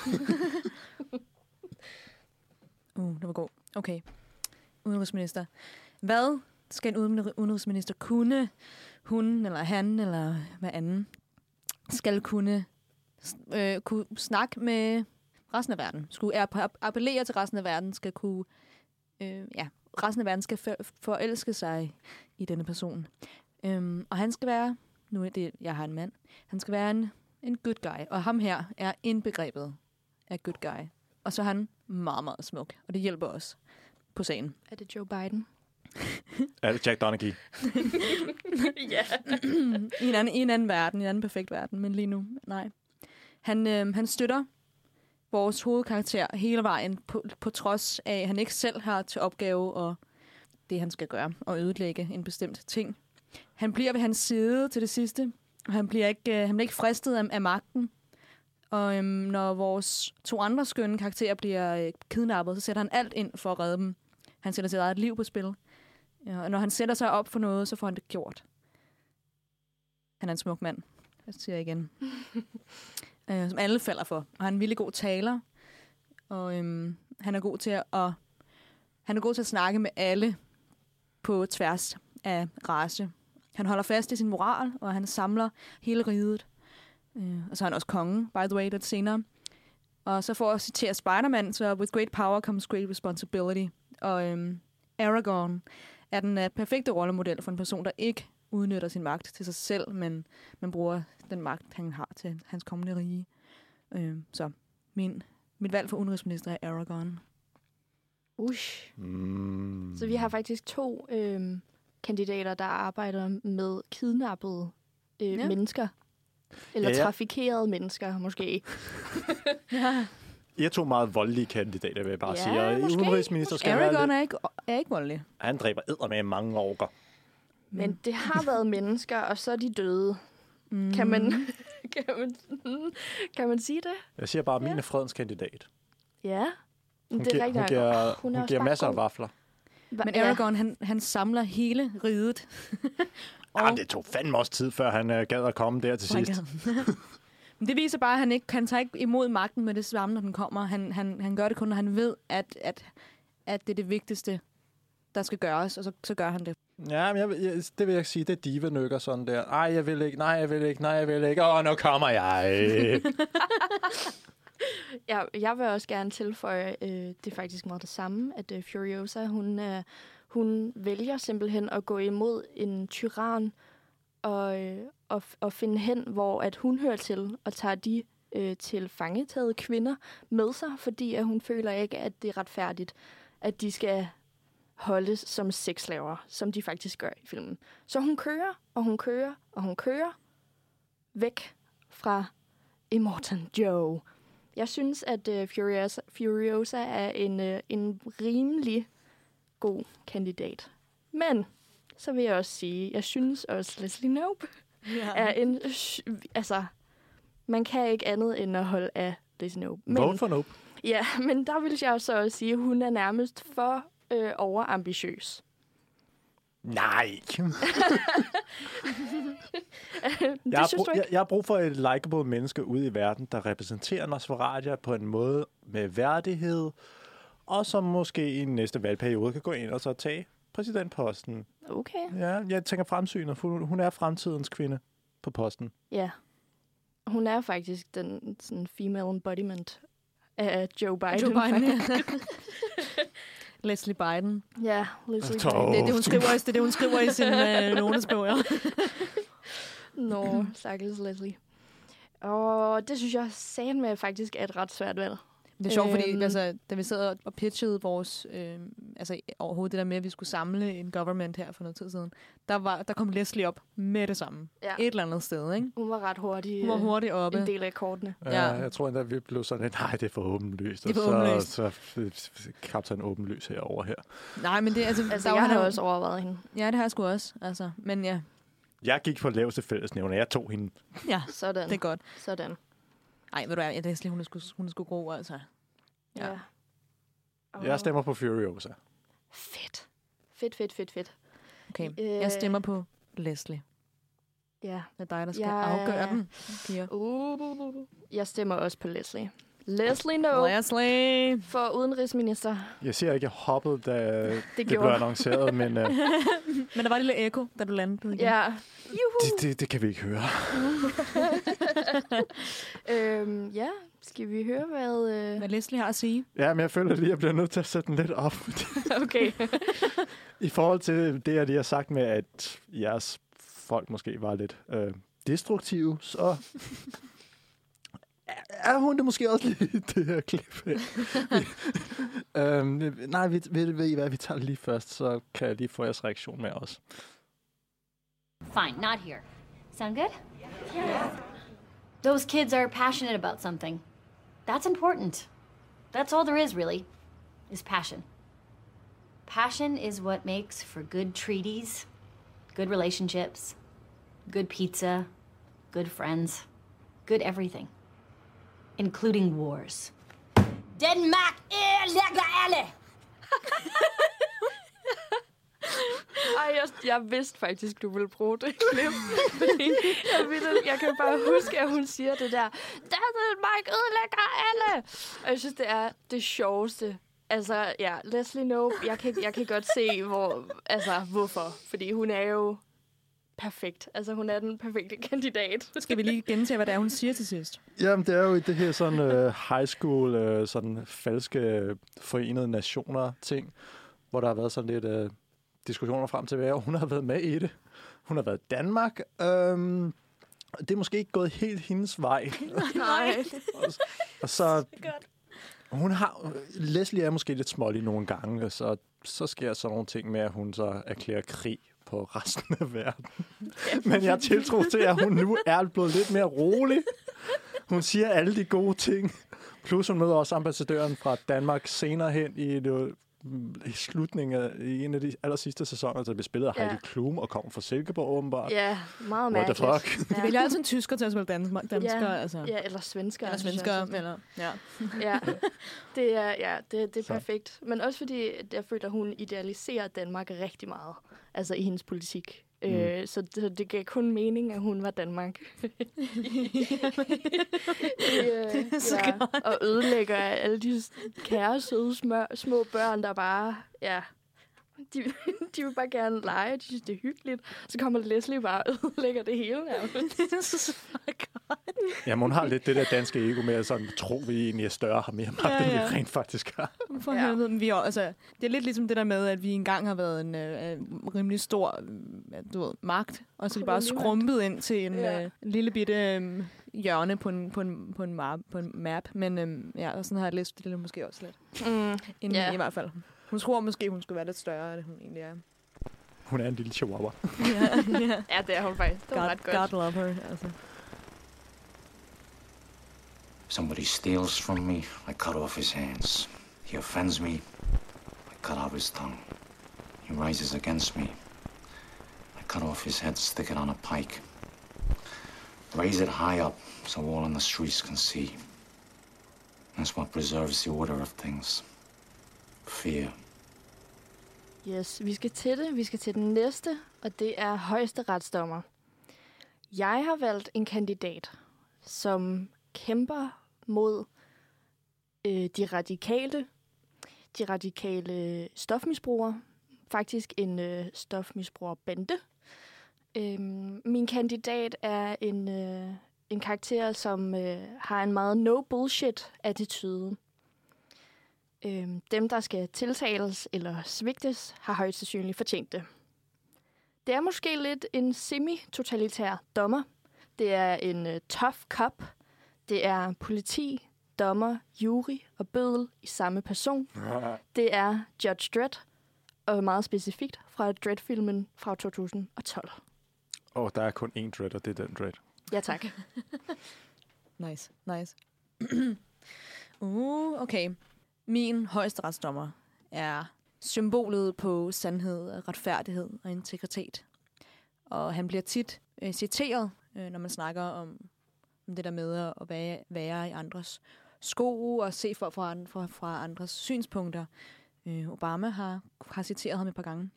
Uh, det var god. Okay. Udenrigsminister. Hvad skal en uden- udenrigsminister kunne? Hun eller han eller hvad anden skal kunne øh, kunne snakke med resten af verden. Skulle app- appellere til resten af verden, skal kunne... Øh, ja, resten af verden skal for, forelske sig i denne person. Øhm, og han skal være... Nu er det, jeg har en mand. Han skal være en, en good guy. Og ham her er indbegrebet af good guy. Og så er han meget, meget smuk. Og det hjælper os på sagen. Er det Joe Biden? Er det Jack Donaghy? ja. I en, anden, I en anden verden, i en anden perfekt verden, men lige nu, nej. Han, øh, han støtter vores hovedkarakter hele vejen, på, på trods af, at han ikke selv har til opgave og det, han skal gøre, og ødelægge en bestemt ting. Han bliver ved hans side til det sidste, han bliver ikke, øh, han bliver ikke fristet af, af magten. Og øhm, når vores to andre skønne karakterer bliver øh, kidnappet, så sætter han alt ind for at redde dem. Han sætter sit eget liv på spil. Ja, og når han sætter sig op for noget, så får han det gjort. Han er en smuk mand. Det siger jeg igen. øh, som alle falder for. Og han er en vildt god taler. Og øhm, han er god til at han er god til at snakke med alle på tværs af race. Han holder fast i sin moral, og han samler hele riget. Øh, og så er han også konge, by the way, lidt senere. Og så for at citere Spider-Man, så with great power comes great responsibility. Og øhm, Aragorn er den uh, perfekte rollemodel for en person, der ikke udnytter sin magt til sig selv, men man bruger den magt, han har til hans kommende rige. Øh, så min, mit valg for udenrigsminister er Aragorn. Ush. Mm. Så vi har faktisk to øhm, kandidater, der arbejder med kidnappede øh, Ja. ja. mennesker. Eller Ja, ja, ja. trafikerede mennesker, måske. ja. I er to meget voldelige kandidater, vil jeg bare Ja, sige. Og måske, udenrigsminister skal være Aragorn lidt... er ikke, er ikke voldelig. Han dræber æder med mange orker. Men det har været mennesker, og så er de døde. Mm. Kan, man, kan, man, kan man sige det? Jeg siger bare, at min er fredens kandidat. Ja. Hun, det er giver, rigtigt. hun giver, hun, er hun giver masser af god. vafler. Hva- Men ja. Aragorn, han, han samler hele riget. Og... Ah, det tog fandme også tid, før han uh, gad at komme der til Oh sidst. Men det viser bare, at han ikke han tager ikke imod magten med det samme, når den kommer. Han, han, han gør det kun, når han ved, at, at, at det er det vigtigste, der skal gøres, og så, så gør han det. Ja, men jeg, vil- jeg, det vil jeg sige, det er diva-nykker sådan der. Ej, jeg vil ikke, nej, jeg vil ikke, nej, jeg vil ikke. Åh, nu kommer jeg. ja, jeg vil også gerne tilføje, øh, det er faktisk meget det samme, at øh, Furiosa, hun, øh, hun vælger simpelthen at gå imod en tyran og, øh, og, og finde hen, hvor at hun hører til, og tager de øh, til fangetagede kvinder med sig, fordi at hun føler ikke, at det er retfærdigt, at de skal holdes som sexslaver, som de faktisk gør i filmen. Så hun kører, og hun kører, og hun kører væk fra Immortan Joe. Jeg synes, at uh, Furiosa, Furiosa er en, uh, en rimelig god kandidat. Men så vil jeg også sige, jeg synes også, Leslie Knope Ja. er en... Altså, man kan ikke andet end at holde af Leslie Knope. Vote for Nope. Ja, men der vil jeg så også sige, at hun er nærmest for øh, overambitiøs. Nej. det Jeg har, brug, jeg, jeg har brug for et likable menneske ude i verden, der repræsenterer Nosferatu på en måde med værdighed, og som måske i den næste valgperiode kan gå ind og så tage præsidentposten. Okay. Ja, jeg tænker fremsynet. Hun, hun er fremtidens kvinde på posten. Ja. Hun er faktisk den sådan female embodiment af Joe Biden. Joe Biden. Leslie Biden. ja, Leslie. Biden. Det er det, hun skriver, i- det, er det, hun skriver i sin øh, notesbog. Ja. Nå, stakkels Leslie. Og det synes jeg sagen med faktisk er et ret svært valg. Det er sjovt, fordi Øhm. altså, da vi sad og pitchede vores, øh, altså overhovedet det der med, at vi skulle samle en government her for noget tid siden, der, var, der kom Leslie op med det samme. Ja. Et eller andet sted, ikke? Hun var ret hurtig. Hun var øh, hurtigt oppe. En del af kortene. Ja. Ja. Jeg tror endda, vi blev sådan nej, det er for åbenlyst. Det er Og for åbenlyst. Så, så, så kaptajn åbenlys herover her. Nej, men det, altså, Altså, der jeg var har han- også overvejet hende. Ja, det har jeg sgu også. Altså, men ja, Jeg gik på laveste fællesnævner. Jeg tog hende. ja, Sådan. det er godt. Sådan. Ej, ved du hvad, jeg Leslie, hun er sgu, hun er sgu god, altså. Ja. Ja. ja. Jeg stemmer på Furiosa. Fedt. Fedt, fedt, fedt, fedt. Okay, Øh. jeg stemmer på Leslie. Ja. Det er dig, der skal Jeg- afgøre den, Pia. Uh, jeg stemmer også på Leslie. Leslie no Leslie! for udenrigsminister. Jeg siger ikke, jeg hoppede, da det, det blev annonceret, men uh, Men der var et lille ekko, da du landede igen. Ja. Juhu. det, det, det kan vi ikke høre. øhm, ja, skal vi høre, hvad... Øh... Hvad Leslie har at sige? Ja, men jeg føler lige, at jeg bliver nødt til at sætte den lidt op. okay. I forhold til det, at de har sagt med, at jeres folk måske var lidt øh, destruktive, så er hun det måske også lige det her klip. øhm, nej, ved, ved, ved I hvad, vi tager det lige først, så kan jeg lige få jeres reaktion med os. Fine, not here. Sound good? Yeah. Those kids are passionate about something. That's important. That's all there is, really, is passion. Passion is what makes for good treaties, good relationships, good pizza, good friends, good everything, including wars. Denmark ødelægger alle! Ej, jeg, jeg vidste faktisk, du ville bruge det klip. Jeg, ved, jeg kan bare huske, at hun siger det der. Danmark ødelægger alle! Og jeg synes, det er det sjoveste. Altså, ja, Leslie Knope, jeg kan, jeg kan godt se, hvor, altså, hvorfor. Fordi hun er jo perfekt. Altså, hun er den perfekte kandidat. Skal vi lige gentage, hvad det er, hun siger til sidst? Jamen, det er jo det her sådan uh, high school, uh, sådan falske forenede nationer ting, hvor der har været sådan lidt uh, diskussioner frem til, hvad hun har været med i det. Hun har været i Danmark. Um, det er måske ikke gået helt hendes vej. Nej. og, og så... Hun har, Leslie er måske lidt smålig nogle gange, så, så sker sådan nogle ting med, at hun så erklærer krig på resten af verden. Men jeg tiltro til, at hun nu er blevet lidt mere rolig. Hun siger alle de gode ting. Plus hun møder også ambassadøren fra Danmark senere hen i, det, i slutningen af i en af de aller sidste sæsoner, der blev spillet af Ja. Heidi Klum og kom fra Silkeborg åbenbart. Ja, meget What the mærkeligt. fuck? De vælger altid en tysker til at spille dansk, danskere. ja, altså. ja, eller svensker. Eller svensker, også. eller... Ja. Ja, det er, ja, det, det er Så. perfekt. Men også fordi, jeg føler, at hun idealiserer Danmark rigtig meget. Altså i hendes politik. Mm. Øh, så det, det gav kun mening, at hun var Danmark. det, øh, så ja, og ødelægger alle de kære, søde, smør, små børn, der bare... Ja, de, de vil bare gerne lege, de synes, det er hyggeligt. Så kommer Leslie bare og ødelægger det hele. nærmest. Jamen, hun har lidt det der danske ego med at sådan, tro, vi egentlig er større og har mere magt, Ja, ja, end vi rent faktisk har. For Ja. helvede, men vi er, altså, det er lidt ligesom det der med, at vi engang har været en øh, øh, rimelig stor øh, du ved, magt, og så er vi bare skrumpet ind til en Ja. øh, lille bitte øh, hjørne på en, på en, på en, map, på en map. Men øh, ja, og sådan har jeg læst det måske også lidt. Mm, Inden Ja. i hvert fald. Hun tror måske, hun skulle være lidt større, end hun egentlig er. Hun er en lille chihuahua. ja, ja. ja, det er hun faktisk. Det God, ret godt. God love her. Altså. Somebody steals from me, I cut off his hands. He offends me, I cut out his tongue. He rises against me, I cut off his head, stick it on a pike. Raise it high up so all in the streets can see. That's what preserves the order of things. 4. Yes, vi skal til det. Vi skal til den næste, og det er højeste retsdommer. Jeg har valgt en kandidat, som kæmper mod øh, de radikale, de radikale stofmisbrugere. Faktisk en øh, stofmisbrugerbande. Øhm, min kandidat er en, øh, en karakter, som øh, har en meget no-bullshit-attitude. Øhm, dem, der skal tiltales eller svigtes, har højst sandsynligt fortjent det. Det er måske lidt en semi-totalitær dommer. Det er en uh, tough cop. Det er politi, dommer, jury og bødel i samme person. Det er Judge Dredd, og meget specifikt fra Dredd-filmen fra 2012. Åh, oh, der er kun én dread, og det er den dread. Ja, tak. Nice, nice. uh, okay. Min højesteretsdommer er symbolet på sandhed, retfærdighed og integritet. Og han bliver tit øh, citeret, øh, når man snakker om, om det der med at være, være i andres sko og se folk fra, fra, fra andres synspunkter. Øh, Obama har, har citeret ham et par gange.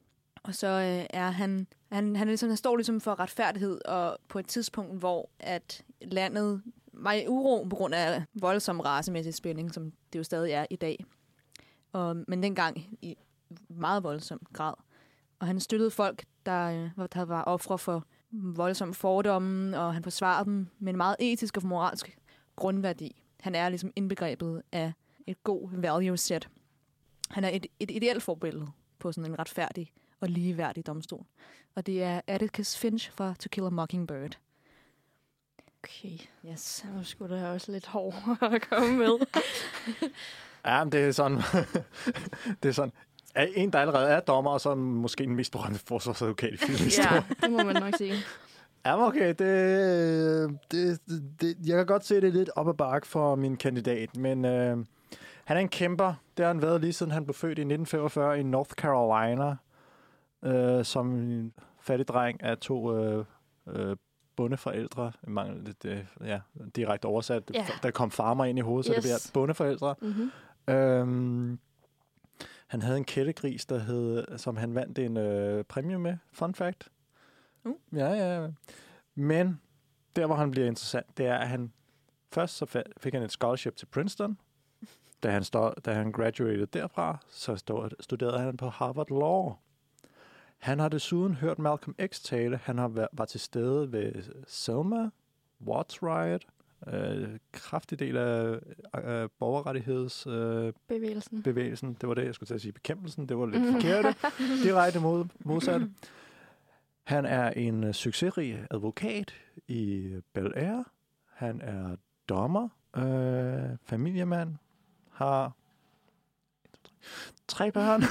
Og så øh, er han, han, han, er ligesom, han står ligesom for retfærdighed, og på et tidspunkt, hvor at landet var i uro på grund af voldsom racemæssig spænding, som det jo stadig er i dag. Og, men dengang i meget voldsom grad. Og han støttede folk, der, øh, der var ofre for voldsomme fordomme, og han forsvarer dem med en meget etisk og moralsk grundværdi. Han er ligesom indbegrebet af et god value set. Han er et, et ideelt forbillede på sådan en retfærdig og ligeværdig domstol. Og det er Atticus Finch fra To Kill a Mockingbird. Okay. Yes. Nu skulle det også lidt hårdt at komme med. Ja, men det er sådan... det er sådan... Er en, der allerede er dommer, og så måske den mest berømte forsvarsadvokat i filmhistorien. ja, det må man nok sige. Ja, okay, det, det, det, jeg kan godt se, det er lidt op ad bakke for min kandidat, men øh, han er en kæmper. Det har han været lige siden han blev født i 1945 i North Carolina, øh, som en fattig dreng af to øh, øh, bondeforældre. Mangler lidt, øh, ja, direkte oversat. Ja. Der kom farmer ind i hovedet, så det bliver bondeforældre. Mm-hmm. Øhm, han havde en kættegris, der hed, som han vandt en øh, præmie med. Fun fact. Uh. Ja, ja. Men der, hvor han bliver interessant, det er, at han først så fik han et scholarship til Princeton. Da han, stod, da han graduated derfra, så stod, studerede han på Harvard Law. Han har desuden hørt Malcolm X tale. Han har været, var til stede ved Selma, Watts Riot, øh, kraftig del af øh, borgerrettigheds øh, Bevægelsen. bevægelsen. Det var det, jeg skulle til at sige. Bekæmpelsen, det var lidt forkert. Direkte mod, modsat. Han er en øh, succesrig advokat i Bel Air. Han er dommer, øh, familiemand, har tre børn,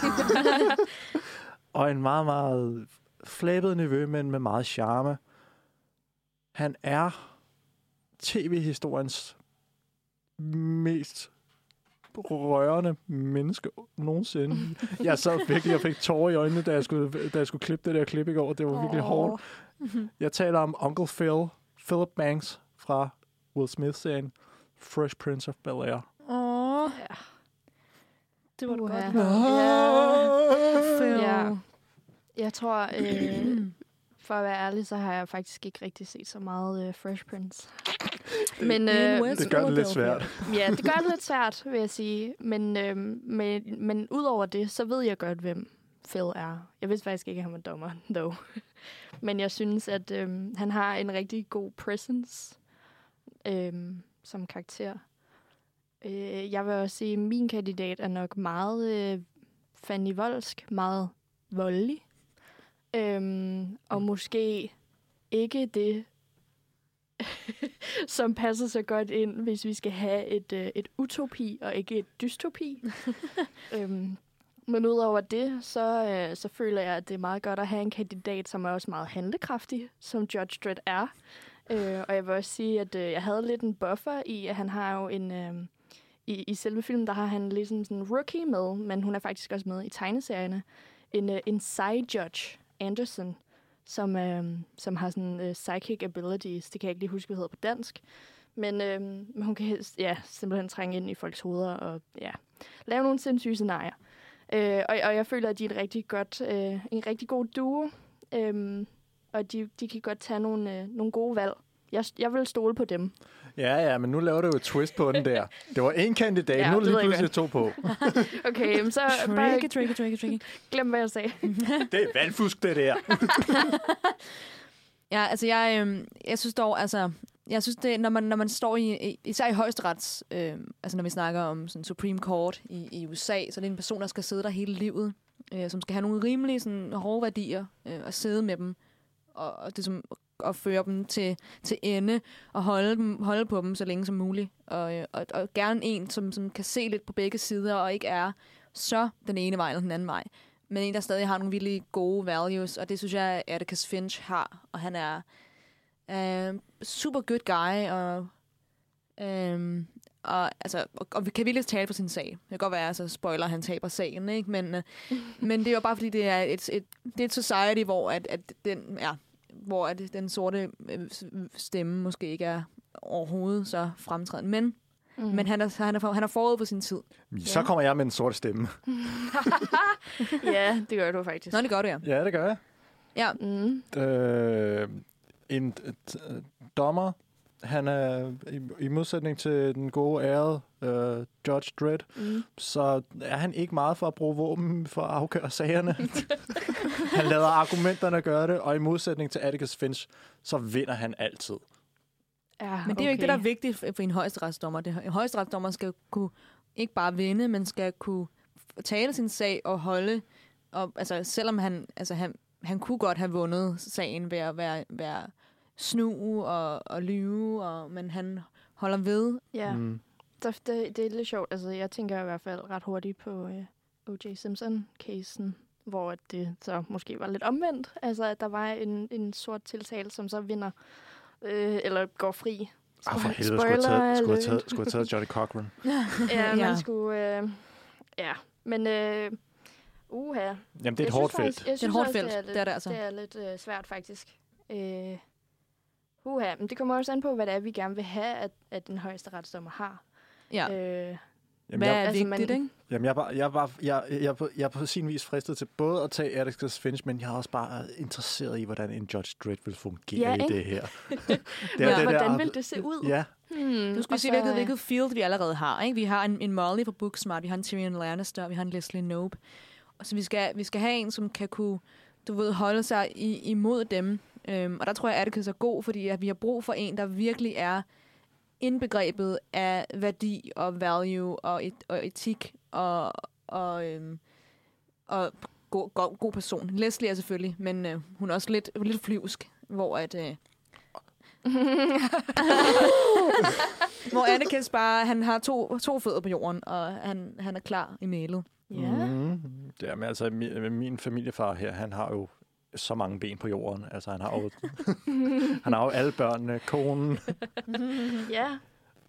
og en meget, meget flabet nevø, men med meget charme. Han er tv-historiens mest rørende menneske nogensinde. Jeg sad virkelig og fik tårer i øjnene, da jeg skulle, da jeg skulle klippe det der klip i går. Det var virkelig Åh. hårdt. Jeg taler om Uncle Phil, Philip Banks fra Will Smith-serien Fresh Prince of Bel-Air. Åh, Ja. Det var Uha. godt. Ja. Jeg tror, øh, for at være ærlig, så har jeg faktisk ikke rigtig set så meget øh, Fresh Prince. Men, øh, Det gør det lidt svært. ja, det gør det lidt svært, vil jeg sige. Men, øh, men, men udover det, så ved jeg godt, hvem Phil er. Jeg vidste faktisk ikke, at han var dommer, dog. Men jeg synes, at øh, han har en rigtig god presence øh, som karakter. Øh, jeg vil også sige, at min kandidat er nok meget øh, Fanny Voldsk, meget voldelig. Øhm, og måske ikke det, som passer så godt ind, hvis vi skal have et, øh, et utopi og ikke et dystopi. øhm, men udover det, så, øh, så føler jeg, at det er meget godt at have en kandidat, som er også meget handlekraftig, som Judge Dredd er. Øh, og jeg vil også sige, at øh, jeg havde lidt en buffer i, at han har jo en... Øh, i, I selve filmen, der har han ligesom sådan en rookie med, men hun er faktisk også med i tegneserierne. En, uh, en Psy-Judge Anderson, som, øh, som har sådan uh, psychic abilities. Det kan jeg ikke lige huske, hvad hedder på dansk. Men øh, men hun kan ja, simpelthen trænge ind i folks hoveder og ja, lave nogle sindssyge scenarier. Øh, og, og jeg føler, at de er et rigtig godt, øh, en rigtig god duo. Øh, og de, de kan godt tage nogle, øh, nogle gode valg. Jeg, jeg vil stole på dem. Ja, ja, men nu laver du jo et twist på den der. Det var en kandidat, Ja, nu er det lige pludselig to på. Okay, så bare Tricky, tricky, tricky, tricky. glem, hvad jeg sagde. Det er valgfusk, det der. Ja, altså jeg, øh, jeg synes dog, altså, jeg synes det, når man, når man står i, i- især i højesterets, øh, altså når vi snakker om sådan Supreme Court i, i USA, så er det en person, der skal sidde der hele livet, øh, som skal have nogle rimelige sådan, hårde værdier, øh, og sidde med dem, og, og det som og føre dem til, til ende, og holde, dem, holde på dem så længe som muligt. Og, øh, og, og gerne en, som, som kan se lidt på begge sider, og ikke er så den ene vej eller den anden vej. Men en, der stadig har nogle virkelig gode values, og det synes jeg, at Atticus Finch har. Og han er øh, super good guy, og, øh, og, altså, og, og kan virkelig tale for sin sag. Det kan godt være, at så spoiler, at han taber sagen, ikke? Men, øh, men det er jo bare, fordi det er et, et, det er et society, hvor at, at den, ja, hvor at den sorte øh, stemme måske ikke er overhovedet så fremtrædende. Men, mm. men han, er, han, er, for- han er forud for sin tid. Så kommer jeg med en sort stemme. ja, det gør du faktisk. Nå, det gør du, ja. Ja, det gør jeg. Ja, Mm. Øh, en t- t- dommer, han er i, i modsætning til den gode ærede uh, Judge Dredd, Mm. så er han ikke meget for at bruge våben for at afgøre sagerne. han lader argumenterne gøre det, og i modsætning til Atticus Finch, så vinder han altid. Ja, Men det er jo ikke det, der er vigtigt for for en højesteretsdommer. Det- En højesteretsdommer skal kunne ikke bare vinde, men skal kunne tale sin sag og holde. Og, altså, selvom han, altså, han, han kunne godt have vundet sagen ved at være, være snu og, og lyve, og, men han holder ved. Ja, mm. så det, det er lidt sjovt. Altså, jeg tænker i hvert fald ret hurtigt på øh, O.J. Simpson-casen, hvor det så måske var lidt omvendt. Altså, at der var en, en sort tiltale, som så vinder, øh, eller går fri. Ah, for helvede, skulle have taget, skulle have taget, skulle have taget Johnny Cochran. ja, man Ja. skulle... Øh, ja, men... Øh, uha. Jamen, det er et hårdt synes faktisk- felt. Jeg Det er et synes hårdt felt. Det er, lidt, Det er det altså. Det er lidt øh, svært, faktisk. Øh, uha, men det kommer også an på, hvad det er, vi gerne vil have, at, at den højeste retsdommer har. Ja. Øh, Jamen, Hvad jeg- er Altså, vigtigt, man- ikke? Jamen, jeg, er bare, jeg, er bare, jeg, jeg, jeg, er på- jeg er på sin vis fristet til både at tage Atticus Finch, men jeg er også bare interesseret i, hvordan en Judge Dredd vil fungere Ja, i ikke? det her. ja, det hvordan vil det se ud? Ja, Hmm, Nu skal vi og se, hvilket, hvilket field vi allerede har. Ikke? Vi har en, en Molly fra Booksmart, vi har en Tyrion Lannister, vi har en Leslie Knope. Og så vi skal, vi skal have en, som kan kunne du ved, holde sig i, imod dem. Øhm, og der tror jeg, at Atticus er god, fordi at vi har brug for en, der virkelig er indbegrebet af værdi og value og, et, og etik og, og, øhm, og god, god, god person. Leslie er selvfølgelig, men øh, hun er også lidt, lidt flyvsk, hvor at... Øh, hvor Annikes bare, han har to, to fødder på jorden, og han, han er klar i mailet. Ja. Mm, ja, men altså, min, min familiefar her, han har jo så mange ben på jorden. Altså, han har jo, han har jo alle børnene, konen. ja,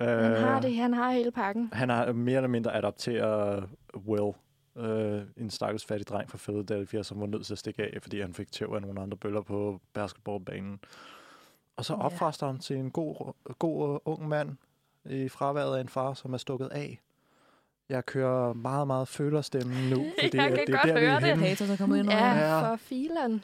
Øh, han har det. Han har hele pakken. Han har mere eller mindre adopteret Will, øh, en stakkels fattig dreng fra Philadelphia, som var nødt til at stikke af, fordi han fik tæv af nogle andre bøller på basketballbanen. Og så Ja. opfraster han til en god, god uh, ung mand i fraværet af en far, som er stukket af. Jeg kører meget, meget følerstemmen nu, fordi Jeg kan det er godt der, er høre det. henne. Haters er kommet ind. Ja, Ja. for filen.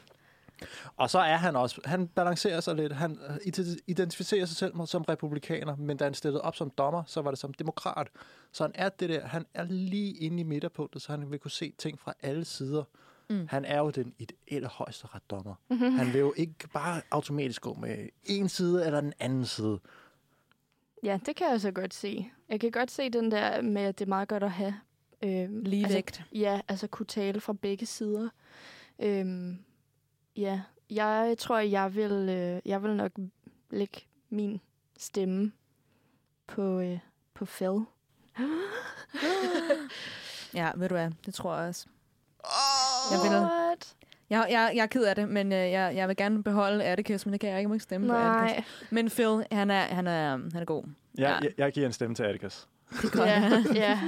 Og så er han også, han balancerer sig lidt, han øh, ide- identificerer sig selv som republikaner, men da han stillede op som dommer, så var det som demokrat. Så han er det der, han er lige inde i midterpunktet, så han vil kunne se ting fra alle sider. Mm. Han er jo den ideelle højesteretsdommer. Mm-hmm. Han vil jo ikke bare automatisk gå med en side eller den anden side. Ja, det kan jeg så godt se. Jeg kan godt se den der med, at det er meget godt at have... Øh, Lige altså. Ja, altså kunne tale fra begge sider. Øhm, ja, jeg tror, jeg vil, øh, jeg vil nok lægge min stemme på, øh, på Phil. Ja, ved du hvad, det tror jeg også. Jeg, vil, What? jeg, jeg, jeg er ked af det, men øh, jeg, jeg vil gerne beholde Atticus, men det kan jeg ikke, jeg må ikke stemme på Atticus. Nej. Men Phil, han er, han er, han er god. Jeg, ja. jeg, jeg giver en stemme til Atticus. Ja, ja.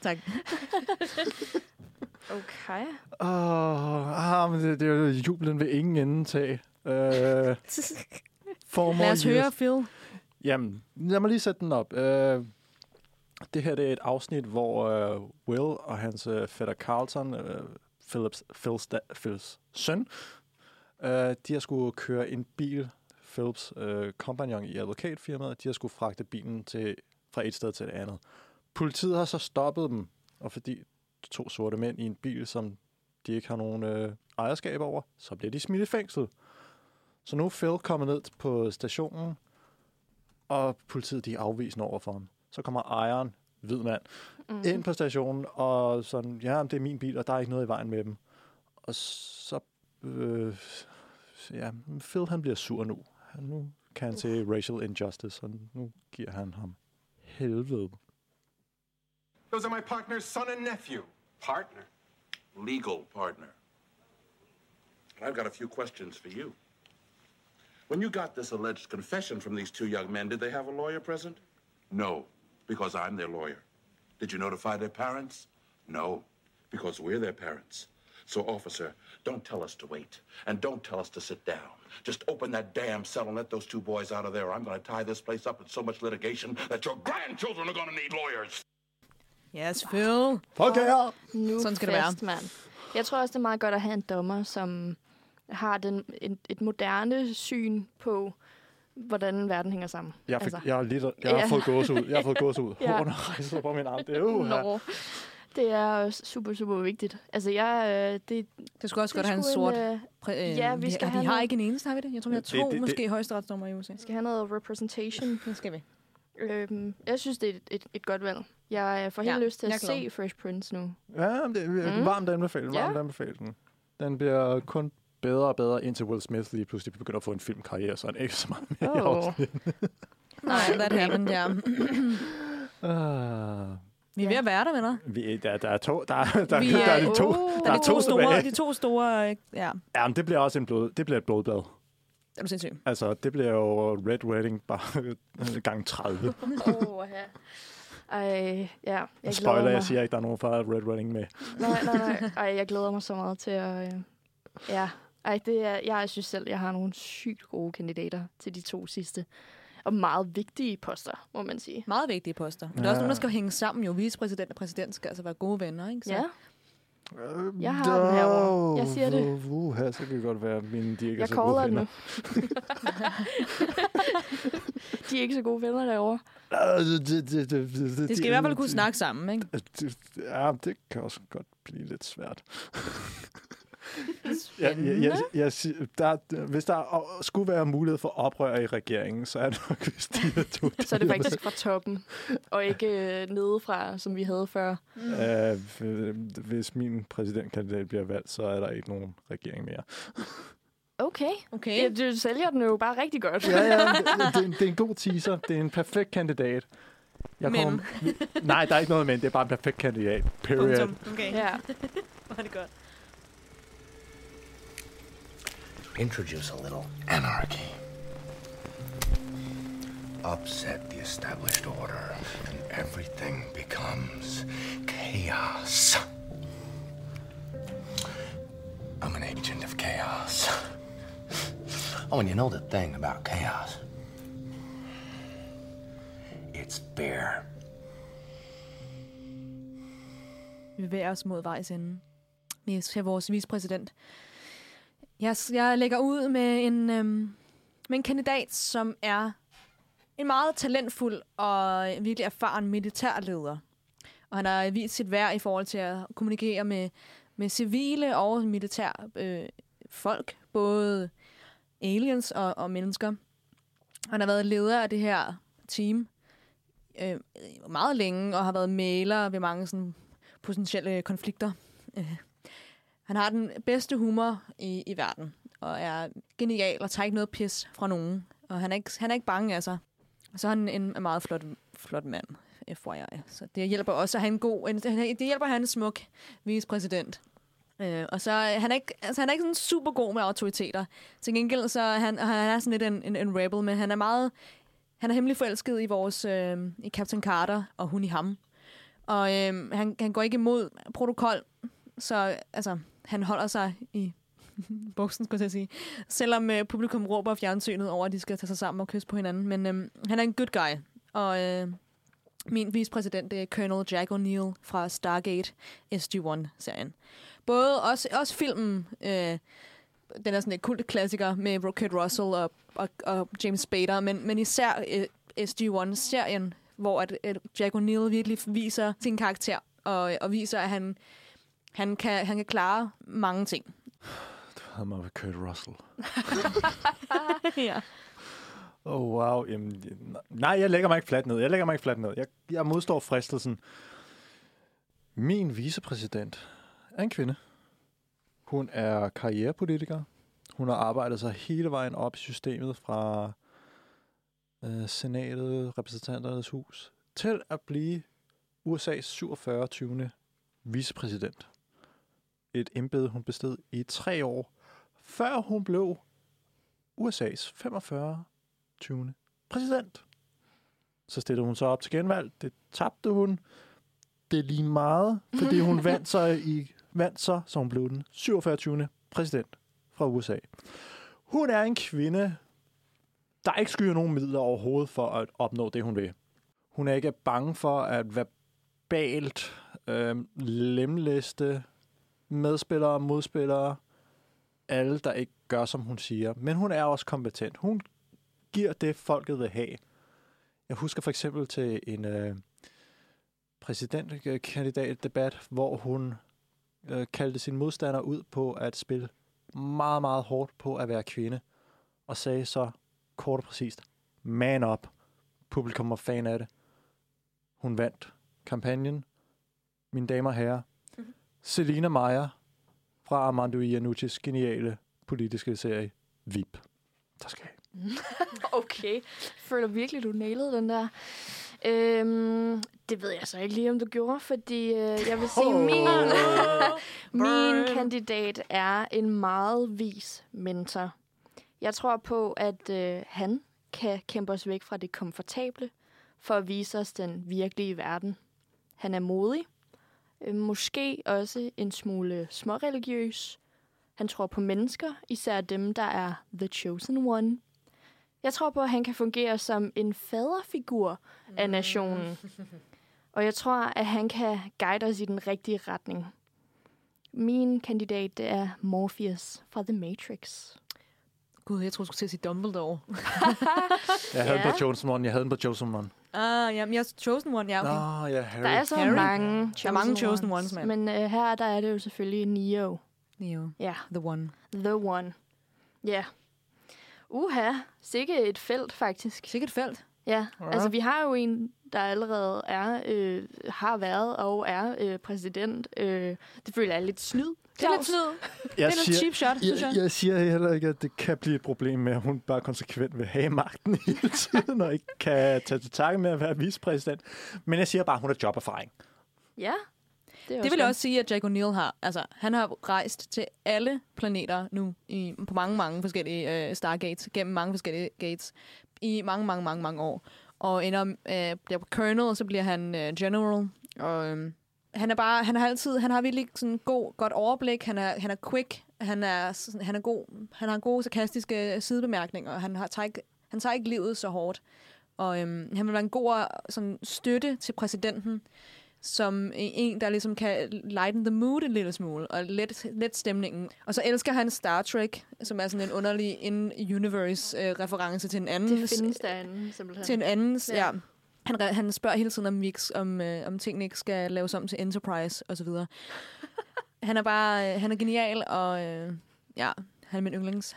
Tak. Okay. Åh, ah, men det, det er jo jublen ved ingen ende tag. Four more Lad os høre Phil. Jamen, lad mig lige sætte den op. Øh, det her det er et afsnit, hvor øh, Will og hans øh, fætter Carlton, øh, Philips, Phil's, da, Phil's søn, øh, de har skulle køre en bil, Philips øh, kompagnon i advokatfirmaet, de har skulle fragte bilen til, fra et sted til et andet. Politiet har så stoppet dem, og fordi to sorte mænd i en bil, som de ikke har nogen øh, ejerskab over, så bliver de smidt i fængsel. Så nu er Phil kommet ned på stationen, og politiet de er afvisende over for ham. Så kommer ejeren, hvid mand, mm. ind på stationen, og sådan, ja, det er min bil, og der er ikke noget i vejen med dem. Og så, øh, ja, Phil han bliver sur nu. Han, nu kan han se racial injustice, og nu giver han ham helvede. Those are my partner's son and nephew. Partner. Legal partner. I've got a few questions for you. When you got this alleged confession from these two young men, did they have a lawyer present? No, because I'm their lawyer. Did you notify their parents? No, because we're their parents. So, officer, don't tell us to wait, and don't tell us to sit down. Just open that damn cell and let those two boys out of there. or I'm going to tie this place up in so much litigation that your grandchildren are going to need lawyers. Yes, Phil. Fuck yeah! Nu Sådan skal det være. fest, mand. Jeg tror også, det er meget godt at have en dommer, som har den, en, et moderne syn på hvordan verden hænger sammen. Jeg, fik, altså. jeg, har, lige, jeg har Ja. fået gås ud. Jeg har fået gås ud. Ja. Hårene rejser på min arm. Det er jo Nå. Det er super, super vigtigt. Altså, jeg... Øh, det, det skulle også det godt have en sort... øh, Præ- øh, ja, vi de- skal de have har noget- ikke en eneste, har vi det? Jeg tror, vi har Det- to, det- det- måske højesteretsdommer i USA. Vi skal have noget representation. Det skal vi. Øhm, jeg synes, det er et, et, et godt valg. Jeg får helt Ja, lyst til at er se Fresh Prince nu. Ja, det er Mm. varmt anbefalet. Ja. Varmt anbefalet den. Den bliver kun bedre og bedre, indtil Will Smith lige pludselig begynder at få en filmkarriere, så han ikke så meget mere Oh. Nej, that happened, ja. uh, Vi er ved at være der, venner. vi, der, der, er to, der, der, der, Vi der er de to, oh, der der er de to store, de to store, øh, ja, Ja, men det bliver også en blod, det bliver et blodbad. Er du sindssyg. Altså, det bliver jo Red Wedding bare gang 30. Åh, ja. Ej, ja. Jeg Jeg Spoiler, glæder jeg mig. siger ikke, der er nogen fra Red Wedding med. Nej, nej, nej. Ej, jeg glæder mig så meget til at... Øh, ja. Ej, det er, jeg synes selv, jeg har nogle sygt gode kandidater til de to sidste. Og meget vigtige poster, må man sige. Meget vigtige poster. Men der er også nogen, der skal hænge sammen jo. Vicepræsident og præsident skal altså være gode venner, ikke? Så. Ja. Jeg har den herovre. Jeg siger det. Uh, uh, her, så kan det godt være, at mine de ikke er Jeg så gode venner. nu. de er ikke så gode venner derovre. De skal i hvert fald kunne snakke sammen, ikke? Det, ja, det kan også godt blive lidt svært. jeg, jeg, jeg, jeg, siger- der, hvis der skulle være mulighed for oprør i regeringen, så er det nok, hvis de er to. Så er det faktisk fra toppen, og ikke øh, nedefra, som vi havde før. Uh, hvis min præsidentkandidat bliver valgt, så er der ikke nogen regering mere. Okay. okay. Ja, du sælger den jo bare rigtig godt. ja, ja, det, det, er en, det er en god teaser. Det er en perfekt kandidat. Jeg Men. nej, der er ikke noget men. Det er bare en perfekt kandidat. Period. Punktum. Okay. Ja. Er det godt. Introduce a little anarchy. Upset the established order, and everything becomes chaos. I'm an agent of chaos. Oh, and you know the thing about chaos? It's fair. Vi bevæger os mod vejs ende. Have vores vicepræsident. Jeg, jeg lægger ud med en, øhm, med en kandidat, som er en meget talentfuld og virkelig erfaren militærleder. Og han har vist sit værd i forhold til at kommunikere med, med civile og militær øh, folk, både aliens og, og mennesker. Han har været leder af det her team øh, meget længe, og har været maler ved mange sådan, potentielle konflikter. Øh. Han har den bedste humor i, i verden, og er genial og tager ikke noget pis fra nogen. Og han er ikke, han er ikke bange af sig. Og så er han en, en meget flot, flot mand, FYI. Så det hjælper også at have en god... En, det hjælper at have en smuk vicepræsident. Øh, og så han er ikke, altså han er ikke sådan super god med autoriteter. Til gengæld så han, han er sådan lidt en, en, en rebel, men han er meget... Han er hemmelig forelsket i vores øh, i Captain Carter, og hun i ham. Og øh, han, han går ikke imod protokol, så altså, han holder sig i buksen, skulle jeg sige. Selvom øh, publikum råber af fjernsynet over, at de skal tage sig sammen og kysse på hinanden. Men øh, han er en good guy. Og øh, min vicepræsident, er Colonel Jack O'Neill fra Stargate SG-1-serien. Både også, også filmen, øh, den er sådan en kult klassiker med Kurt Russell og, og, og James Spader, men, men især øh, SG-1-serien, hvor at, at Jack O'Neill virkelig viser sin karakter, og, og viser, at han, han, kan, han kan klare mange ting. Du havde mig ved Kurt Russell. ja. Oh, wow. Jamen, nej, jeg lægger mig ikke fladt ned. Jeg lægger mig ikke fladt ned. Jeg, jeg modstår fristelsen. Min vicepræsident er en kvinde. Hun er karrierepolitiker. Hun har arbejdet sig hele vejen op i systemet fra øh, senatet, repræsentanternes hus, til at blive USA's 47. 20. vicepræsident. Et embede, hun bestod i tre år, før hun blev USA's 45. 20. præsident. Så stillede hun så op til genvalg. Det tabte hun. Det er lige meget, fordi hun vandt sig i vandt så, så hun blev den 47. 20. præsident fra USA. Hun er en kvinde, der ikke skyer nogen midler overhovedet for at opnå det, hun vil. Hun er ikke bange for at verbalt øh, lemlæste medspillere og modspillere, alle, der ikke gør, som hun siger. Men hun er også kompetent. Hun giver det, folket vil have. Jeg husker for eksempel til en øh, præsidentkandidatdebat, hvor hun øh, kaldte sin modstander ud på at spille meget, meget hårdt på at være kvinde, og sagde så kort og præcist, man up. Publikum var fan af det. Hun vandt kampagnen. Mine damer og herrer, Selina Meyer fra Armando Iannucci's geniale politiske serie VIP. Der skal jeg. okay. Føler virkelig, du nailede den der. Øhm, det ved jeg så ikke lige, om du gjorde, fordi øh, jeg vil sige, Oh. min, min kandidat er en meget vis mentor. Jeg tror på, at øh, han kan kæmpe os væk fra det komfortable, for at vise os den virkelige verden. Han er modig, øh, måske også en smule småreligiøs. Han tror på mennesker, især dem, der er the chosen one. Jeg tror på, at han kan fungere som en faderfigur af nationen. Og jeg tror, at han kan guide os i den rigtige retning. Min kandidat er Morpheus fra The Matrix. Gud, jeg troede, du skulle til at sige Dumbledore. Jeg havde Ja. den på Jones One. Jeg havde den på Chosen One. ah, ja, men jeg er Chosen One, ja, okay. Nå, ja, Harry. Der er så Harry? mange Der er mange chosen ones, mand. Men uh, her der er det jo selvfølgelig Neo. Neo. Ja. The One. The One. Ja. Uha, sikke et felt faktisk. Sikke et felt. Ja, Ja. altså vi har jo en, der allerede er, øh, har været og er øh, præsident. Øh, det føler jeg er lidt snyd. Det er lidt snyd. Det er lidt cheap shot, synes jeg. jeg. Jeg siger heller ikke, at det kan blive et problem med, at hun bare konsekvent vil have magten hele tiden, og ikke kan tage til takke med at være vicepræsident. Men jeg siger bare, at hun har joberfaring. Ja, det, Det vil jeg også sige, at Jack O'Neill har. Altså, han har rejst til alle planeter nu i, på mange, mange forskellige øh, Stargates, gennem mange forskellige gates, i mange, mange, mange, mange år. Og ender, øh, bliver på Colonel, og så bliver han øh, General. Og øh, han er bare, han har altid, han har virkelig sådan god, godt overblik. Han er, han er quick. Han er, han er god. Han har gode sarkastiske sidebemærkninger. og Han har tager ikke, han tager ikke livet så hårdt. Og øhm, han vil være en god sådan, støtte til præsidenten, som en, der ligesom kan lighten the mood en lille smule, og let, let stemningen. Og så elsker han Star Trek, som er sådan en underlig in-universe-reference til en anden. Det findes der anden, simpelthen. Til en anden, Ja. ja. Ja. Han, han spørger hele tiden, om, ikke, om, øh, om tingene ikke skal laves om til Enterprise, og så videre. han er bare, øh, han er genial, og øh, ja, han er min yndlings.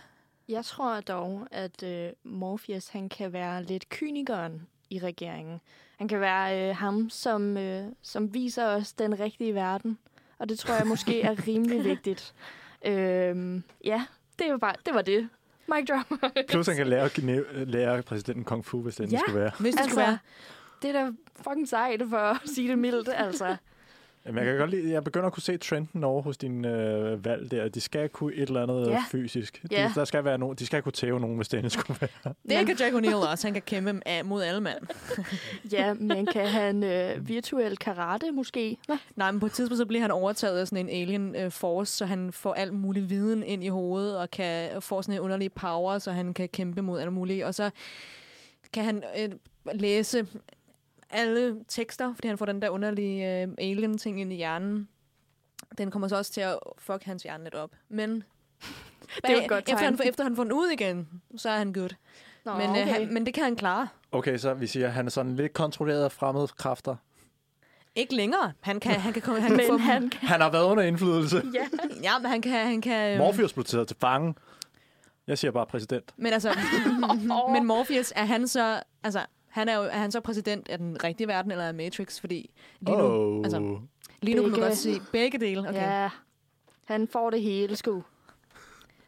Jeg tror dog, at øh, Morpheus han kan være lidt kynikeren i regeringen. Han kan være øh, ham, som, øh, som viser os den rigtige verden. Og det tror jeg måske er rimelig vigtigt. Øhm, ja, det var, bare, det var det. Mic drop. Plus han kan lære, lære præsidenten kung fu, hvis det endelig skulle være. Hvis det altså, skulle være. Det er da fucking sejt, for at sige det mildt, altså. Jamen, jeg, kan godt lide, jeg begynder at kunne se trenden over hos dine øh, valg der. De skal kunne et eller andet Ja. ja. fysisk. De, Ja. der skal være nogen, de skal kunne tæve nogen, hvis det endelig skulle være. Det kan Jack O'Neill også. Han kan kæmpe mod alle mand. Ja, men kan han øh, virtuel karate måske? Hva? Nej, men på et tidspunkt så bliver han overtaget af sådan en alien øh, force, så han får al mulig viden ind i hovedet, og kan få sådan en underlig power, så han kan kæmpe mod alt muligt. Og så kan han øh, læse alle tekster, fordi han får den der underlige øh, alien-ting ind i hjernen. Den kommer så også til at fuck hans hjerne lidt op. Men Det er et godt efter, han, efter han får den ud igen, så er han good. Nå, men, okay. øh, han, men det kan han klare. Okay, så vi siger, at han er sådan lidt kontrolleret af fremmede kræfter. Ikke længere. Han kan, han kan, komme- han kan Men få han kan... Han har været under indflydelse. Ja. Ja, men han kan... Han kan øhm, Morpheus blev taget til fange. Jeg siger bare præsident. Men altså, men Morpheus, er han så, altså, han er, jo, er han så præsident af den rigtige verden, eller af Matrix? Fordi lige nu, Oh. altså, lige nu kan man Begge. godt sige begge dele. Okay. Ja. Han får det hele, sgu.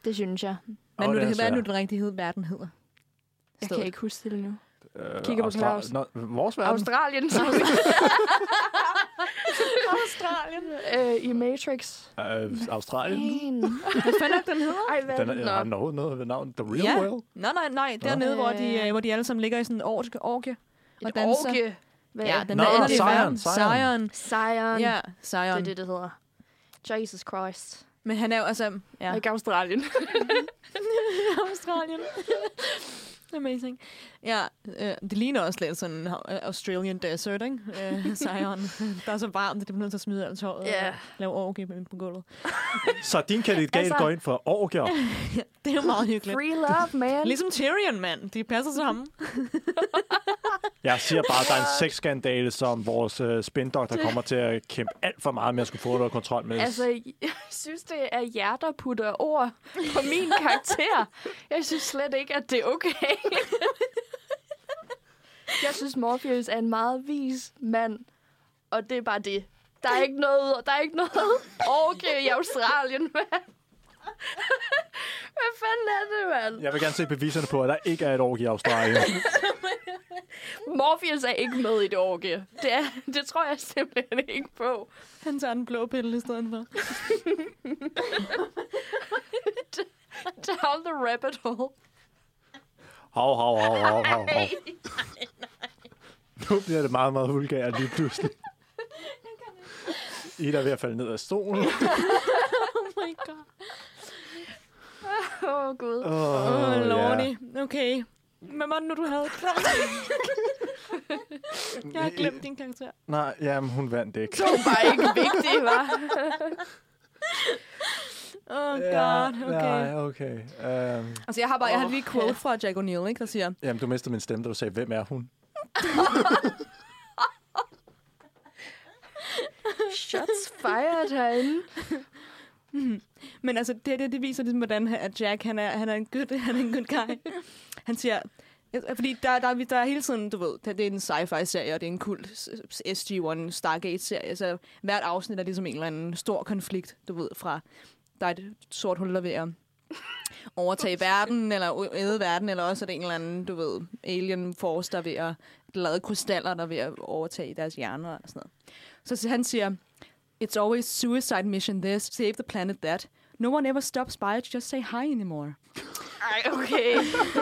Det synes jeg. Hvad, Åh, nu, det er det, hvad er nu den rigtige verden hedder? Jeg Stedet. kan ikke huske det nu. Øh, Kigger på Austra- Claus. Nå, vores verden? Australien. Australien. øh, I Matrix. Øh, Australien? Man. Hvad fanden er den hedder? Ej, hvad Den er, har den overhovedet noget ved navn? The Real ja. World? Nej, nej, nej. Dernede, hvor de, øh, hvor de alle sammen ligger i sådan en orke. orke og Et danser. orgie. Hvad? Ja, den Nå, der underlige Zion, verden. Zion. Zion. Ja, Zion. Det er det, det hedder. Jesus Christ. Men han er jo altså... Ja. Ja. Ikke Australien. Australien. Amazing. Ja, øh, det ligner også lidt sådan en Australian desert, ikke? Øh, Zion. Der er så varmt, at det bliver nødt til at smide alt tøjet Ja. og lave orgie på gulvet. Så din kandidat Altså- går ind for orgier. ja, det er jo meget hyggeligt. Free love, man. Ligesom Tyrion, mand. De passer sammen. Jeg siger bare, at der er en sexskandale, som vores uh, spindoktor kommer til at kæmpe alt for meget med at skulle få noget kontrol med. Altså, jeg synes, det er jer, der putter ord på min karakter. Jeg synes slet ikke, at det er okay. jeg synes, Morpheus er en meget vis mand. Og det er bare det. Der er ikke noget, der er ikke noget orke i Australien, mand. Hvad fanden er det, mand? Jeg vil gerne se beviserne på, at der ikke er et orgie i Australien. Morpheus er ikke med i det orke. Det, er, det tror jeg simpelthen ikke på. Han tager en blå pille i stedet for. Down the rabbit hole. Hov, hov, hov, hov, hov, hov. Nu bliver det meget, meget vulgært lige pludselig. Ida er ved at falde ned af stolen. oh my god. Åh, oh, Gud. Åh, ja. oh, lordy. Okay. Hvad var det nu, du havde? Jeg har glemt din karakter. Nej, jamen, hun vandt ikke. Det var bare ikke vigtigt, var. Oh Ja, god, okay. Nej, okay. Um, Altså, jeg har bare jeg har lige quote fra Jack O'Neill, ikke, der siger, jamen, du mistede min stemme, da du sagde, hvem er hun? Shots fired herinde. Men altså, det, det, det viser ligesom, hvordan at Jack, han er, han er en good, han er en good guy. Han siger, fordi der, der, der er hele tiden, du ved, det er en sci-fi-serie, og det er en kult SG-1 Stargate-serie, så hvert afsnit er ligesom en eller anden stor konflikt, du ved, fra der er et sort hul, der er ved at overtage verden, eller æde verden, eller også er det en eller anden, du ved, alien force, der er ved at lave krystaller, der er ved at overtage deres hjerner og sådan noget. Så han siger, It's always suicide mission this, save the planet that. No one ever stops by to just say hi anymore. Ej, okay.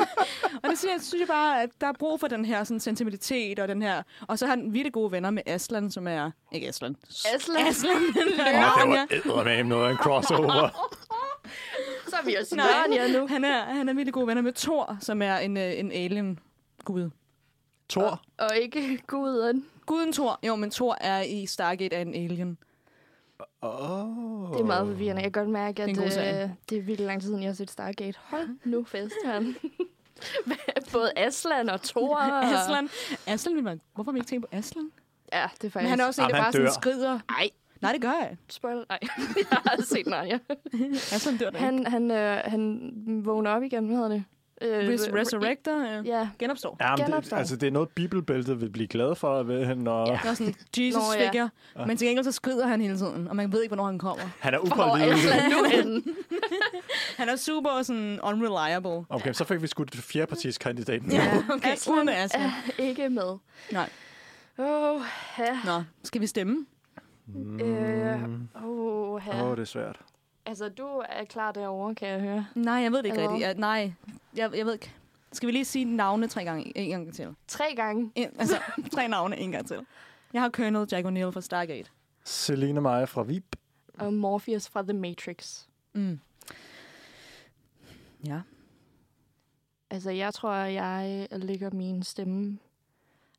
Og det siger, jeg synes jeg bare, at der er brug for den her sådan, sentimentalitet og den her... Og så har han virkelig gode venner med Aslan, som er... Ikke Aslan. Aslan. Aslan. Åh, det var eddermame noget af en crossover. Så er vi også Nej, Narnia nu. han er, han er virkelig gode venner med Thor, som er en, øh, en alien-gud. Thor? Og ikke guden. Guden Thor. Jo, men Thor er i Stargate af en alien. Oh. Det er meget forvirrende. Jeg kan godt mærke, Det er at en god øh, det er vildt lang tid siden, jeg har set Stargate. Hold nu fest, han. Både Aslan og Thor. Aslan. Aslan vil man... Hvorfor har vi ikke tænkt på Aslan? Ja, det er faktisk... Men han er også en, der Jamen, bare dør. sådan skrider. Nej, Nej, det gør jeg. spoil. Nej, jeg har set Narnia. Aslan dør da ikke. Han, han, øh, han vågner op igen, hvad hedder det? Øh, Res- Resurrector. Ja. Ja. Genopstår. Ja, men det, Genopstår. altså, det er noget, bibelbæltet vil blive glad for, ved, når Ja. Er sådan Jesus Nå, ja. figure. Men til gengæld så skrider han hele tiden, og man ved ikke, hvornår han kommer. han er upålidelig. Han er super sådan unreliable. Okay, så fik vi skudt kandidat nu. Ja, okay. Aslan er ikke med. Nej. Åh, oh, ja. Nå, skal vi stemme? Øh, oh, Åh, oh, det er svært. Altså, du er klar derovre, kan jeg høre. Nej, jeg ved det ikke Eller rigtigt. Jeg, nej, jeg, jeg ved ikke. Skal vi lige sige navne tre gange, en gang til? Tre gange. En, altså, tre navne en gang til. Jeg har Colonel Jack O'Neill fra Stargate. Selina Maja fra VIP. Og Morpheus fra The Matrix. Mm. Ja. Altså, jeg tror, jeg lægger min stemme...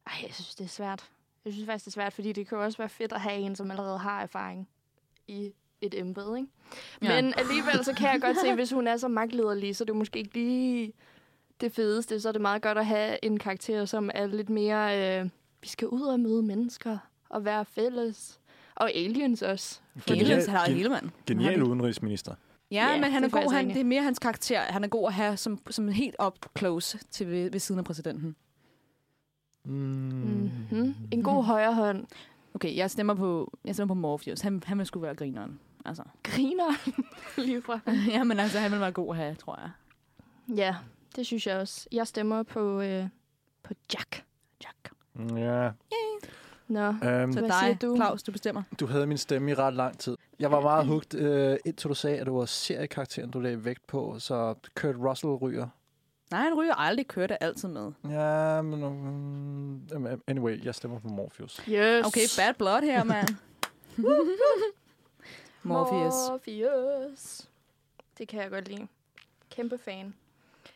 Ej, jeg synes, det er svært. Jeg synes faktisk, det er svært, fordi det kan jo også være fedt at have en, som allerede har erfaring i et embede, ikke? Ja. Men alligevel, så kan jeg godt se, hvis hun er så magtlederlig, så er det måske ikke lige det fedeste. Så er det meget godt at have en karakter, som er lidt mere... Øh, vi skal ud og møde mennesker og være fælles. Og aliens også. Aliens, han har gen- hele mand. Genial udenrigsminister. Ja, Ja, men han det er er god. Han, det er mere hans karakter. Han er god at have som, som helt up close til ved, ved siden af præsidenten. Mm. Mm-hmm. En god højre hånd. Okay, jeg stemmer på, jeg stemmer på Morpheus. Han, han vil sgu være grineren. Altså. Griner lige fra. ja, men altså, han vil være god at have, tror jeg. Ja, det synes jeg også. Jeg stemmer på, øh, på Jack. Jack. Ja. Nå, Um, Så dig, du? Claus, du bestemmer. du havde min stemme i ret lang tid. Jeg var meget hugt, uh, indtil du sagde, at det var seriekarakteren, du lagde vægt på, så Kurt Russell ryger. Nej, han ryger aldrig, kører det altid med. Ja, men um, anyway, jeg stemmer på Morpheus. Yes. Okay, bad blood her, mand. Morpheus. Morpheus. Det kan jeg godt lide. Kæmpe fan.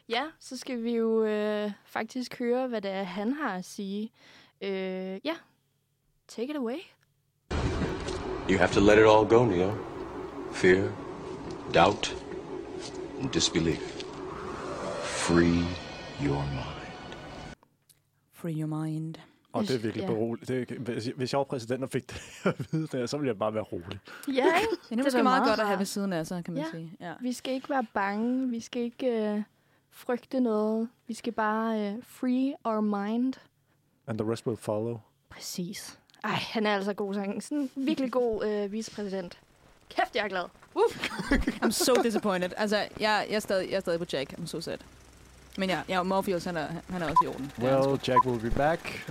Ja, så skal vi jo øh, faktisk høre, hvad det er, han har at sige. Øh, ja, take it away. You have to let it all go, Neo. Fear, doubt, and disbelief. Free your mind. Free your mind. Og det er virkelig Ja. beroligt. Det, er- hvis, hvis jeg var præsident og fik det at vide, der, så ville jeg bare være rolig. Ja, ikke? Det er måske da meget godt at have ved siden af sig, kan man Ja. sige. Ja. Vi skal ikke være bange. Vi skal ikke øh, frygte noget. Vi skal bare øh, free our mind. And the rest will follow. Præcis. Ej, han er altså god sang. Sådan en virkelig god øh, vicepræsident. Kæft, jeg er glad. Uh. I'm so disappointed. Altså, jeg, jeg, er stadig, jeg er stadig på Jack. I'm so sad. Men ja, ja Morpheus, han er, han er også i orden. Det er han Well, Jack will be back.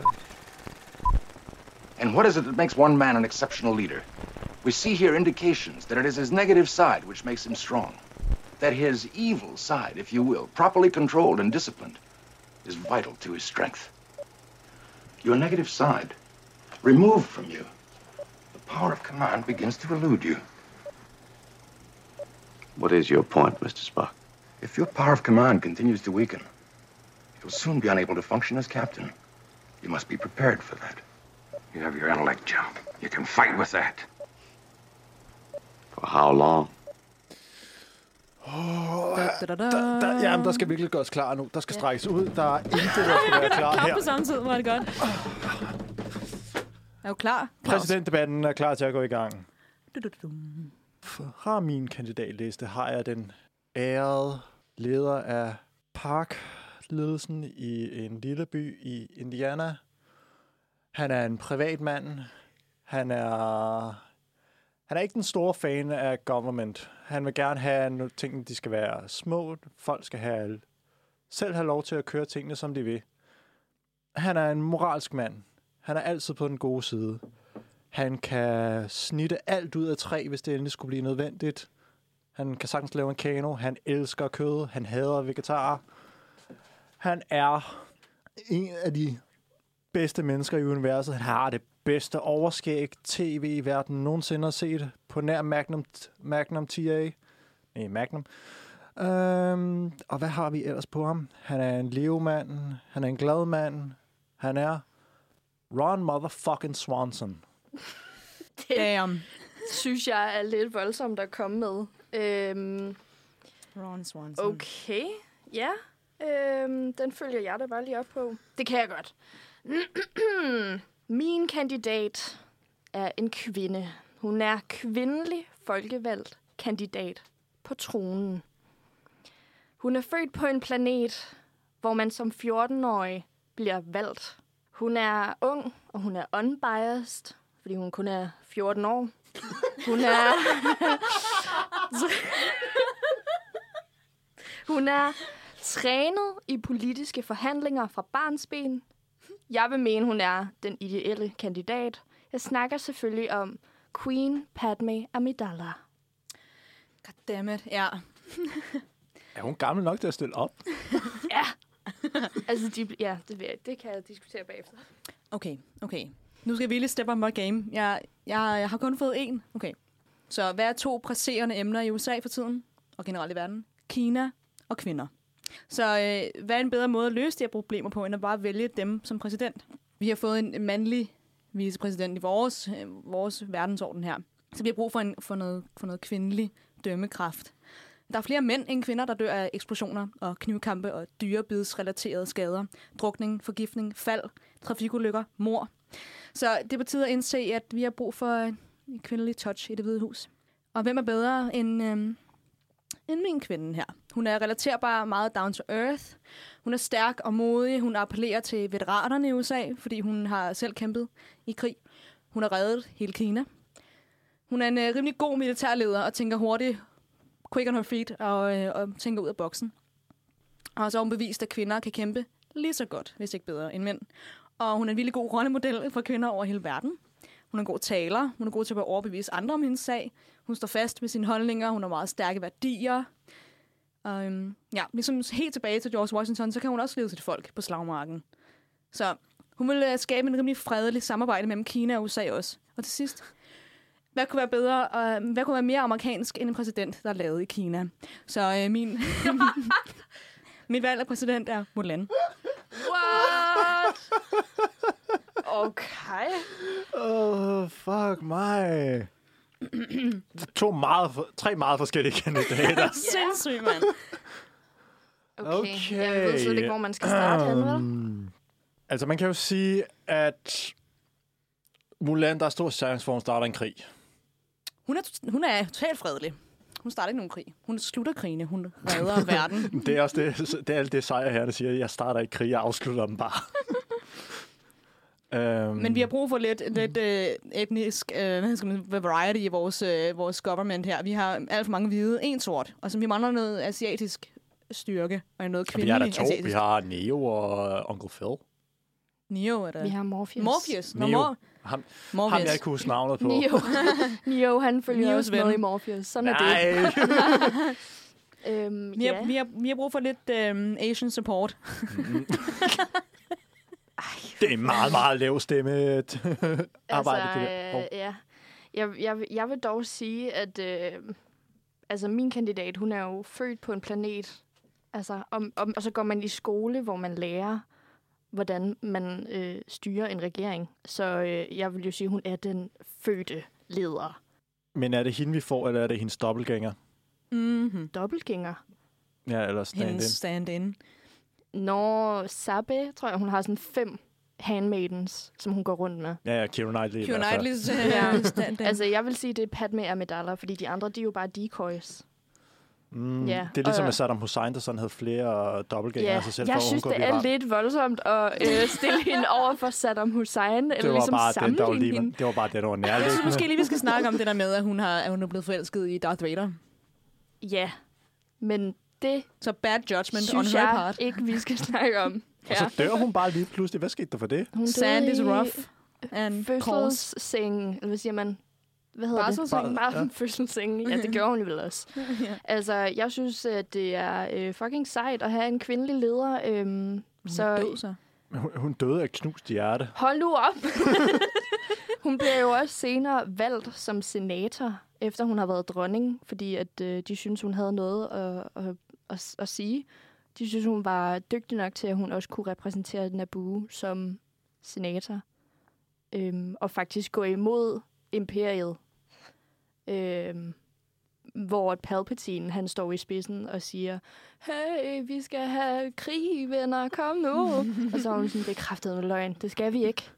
And what is it that makes one man an exceptional leader? We see here indications that it is his negative side which makes him strong. That his evil side, if you will, properly controlled and disciplined, is vital to his strength. Your negative side, removed from you, the power of command begins to elude you. What is your point, Mr. Spock? If your power of command continues to weaken, you'll soon be unable to function as captain. You must be prepared for that. You have your intellect, Jim. You can fight with that. For how long? Oh, da, da, da. Jamen, der skal virkelig gøres klar nu. Der skal strækkes ud. Der er intet, der skal være klar Klar her. på samme tid, var det godt. Er du klar? Claus? Præsidentdebatten er klar til at gå i gang. Fra min kandidatliste har jeg den ærede leder af parkledelsen i en lille by i Indiana. Han er en privatmand. Han er, han er ikke den store fan af government. Han vil gerne have nogle ting, de skal være små. Folk skal have, selv have lov til at køre tingene, som de vil. Han er en moralsk mand. Han er altid på den gode side. Han kan snitte alt ud af træ, hvis det endelig skulle blive nødvendigt. Han kan sagtens lave en kano. Han elsker kød. Han hader vegetarer. Han er en af de bedste mennesker i universet. Han har det bedste overskæg tv i verden nogensinde har set på nær Magnum, Magnum TA. Nej, Magnum. Øhm, og hvad har vi ellers på ham? Han er en levemand. Han er en glad mand. Han er Ron motherfucking Swanson. Det Damn. synes jeg er lidt voldsomt at komme med. Øhm, Ron Swanson. okay, ja. Øhm, den følger jeg da bare lige op på. Det kan jeg godt. Min kandidat er en kvinde. Hun er kvindelig folkevalgt kandidat på tronen. Hun er født på en planet, hvor man som 14-årig bliver valgt. Hun er ung, og hun er unbiased, fordi hun kun er 14 år. Hun er... hun er trænet i politiske forhandlinger fra barnsben. Jeg vil mene, hun er den ideelle kandidat. Jeg snakker selvfølgelig om Queen Padme Amidala. Goddammit, ja. Er hun gammel nok til at stille op? ja. altså, de, ja, det, vil jeg, det kan jeg diskutere bagefter. Okay, okay. Nu skal vi lige step up my game. Jeg, jeg, jeg har kun fået én. Okay. Så hvad er to presserende emner i USA for tiden? Og generelt i verden? Kina og kvinder. Så øh, hvad er en bedre måde at løse de her problemer på, end at bare vælge dem som præsident? Vi har fået en mandlig vicepræsident i vores, øh, vores verdensorden her. Så vi har brug for, en, for, noget, for noget kvindelig dømmekraft. Der er flere mænd end kvinder, der dør af eksplosioner og knivkampe og dyrebidsrelaterede skader. Drukning, forgiftning, fald, trafikulykker, mor. Så det betyder at indse, at vi har brug for en kvindelig touch i det hvide hus. Og hvem er bedre end, øhm, end min kvinde her? Hun er relaterbar meget down to earth. Hun er stærk og modig. Hun appellerer til veteranerne i USA, fordi hun har selv kæmpet i krig. Hun har reddet hele Kina. Hun er en øh, rimelig god militærleder og tænker hurtigt, quick on her feet og, øh, og tænker ud af boksen. Og så har hun bevist, at kvinder kan kæmpe lige så godt, hvis ikke bedre, end mænd. Og hun er en vildt god rollemodel for kvinder over hele verden. Hun er en god taler. Hun er god til at overbevise andre om hendes sag. Hun står fast med sine holdninger. Hun har meget stærke værdier. Um, øhm, ja, ligesom helt tilbage til George Washington, så kan hun også lede sit folk på slagmarken. Så hun vil øh, skabe en rimelig fredelig samarbejde mellem Kina og USA også. Og til sidst, hvad kunne være bedre, uh, hvad kunne være mere amerikansk end en præsident, der er lavet i Kina? Så øh, min, Mit valg af præsident er Mulan. What? Okay. Åh, oh, fuck mig. to meget, tre meget forskellige kandidater. Sindssygt, mand. Okay. Okay. Jeg ved slet ikke, hvor man skal starte henne, vel? Um, Altså, man kan jo sige, at Mulan, der er stor chance for, at hun starter en krig. Hun er, hun er totalt fredelig. Hun starter ikke nogen krig. Hun slutter krigene. Hun redder verden. Det er også det, det, er alt det sejr her, der siger, jeg starter ikke krig, jeg afslutter dem bare. um, Men vi har brug for lidt, lidt øh, etnisk øh, hvad skal man, variety i vores, øh, vores government her. Vi har alt for mange hvide, en sort, og så vi mangler noget asiatisk styrke, og noget vi har kvindelig der to. asiatisk. Vi har Neo og Uncle Phil. Neo er der. Vi har Morpheus. Morpheus. Nå, Neo. Mor- Ham, Morpheus. ham jeg ikke kunne huske navnet på. Neo. Neo, han følger Neos også med i Morpheus. Sådan er Nej. det. øhm, Vi har, ja. vi, har, vi har brug for lidt øhm, Asian support. Det er en meget, meget lav stemme arbejde. altså, det der. øh, ja. Jeg, jeg, vil- jeg vil dog sige, at øh, altså, min kandidat, hun er jo født på en planet, altså, om, om, og så går man i skole, hvor man lærer, hvordan man øh, styrer en regering. Så øh, jeg vil jo sige, at hun er den fødte leder. Men er det hende, vi får, eller er det hendes dobbeltgænger? Mm-hmm. Dobbeltgænger. Ja, eller stand Hendes stand-in. Når Sabe, tror jeg, hun har sådan fem handmaidens, som hun går rundt med. Ja, ja, Keira Knightley. Keira. Knightley's øh, stand-in. Altså, jeg vil sige, det er Padme Amidala, fordi de andre, de er jo bare decoys. Mm, Ja, det er ligesom med Saddam Hussein, der sådan havde flere dobbeltgængere af sig selv, for jeg at synes, det at er lidt voldsomt at øh, stille hende over for Saddam Hussein, det eller var, ligesom bare den, der var lige, hende. det var bare det, der var Jeg synes nærliggende. måske lige, vi skal snakke om det der med, at hun, har, at hun er blevet forelsket i Darth Vader. Ja, men det Så bad judgment on synes her jeg part. ikke, vi skal snakke om. Og så dør hun bare lige pludselig. Hvad skete der for det? Hun Sand is rough and coarse. fødselsseng, eller hvad siger man? Hvad hedder Barselsseng? det? Bare Ja. ja. fødselsseng. Ja, det gjorde hun vel også. ja. Altså, jeg synes, at det er øh, fucking sejt at have en kvindelig leder. Øhm, Så... så Død, så. Hun, hun døde af knust hjerte. hold nu op! hun blev jo også senere valgt som senator, efter hun har været dronning, fordi at øh, de synes hun havde noget at, at, at, at sige. De synes, hun var dygtig nok til, at hun også kunne repræsentere Naboo som senator. Øhm, og faktisk gå imod imperiet. Øhm, hvor Palpatine, han står i spidsen og siger, hey, vi skal have krig, venner, kom nu. og så er hun sådan, det er kraftedeme løgn, det skal vi ikke.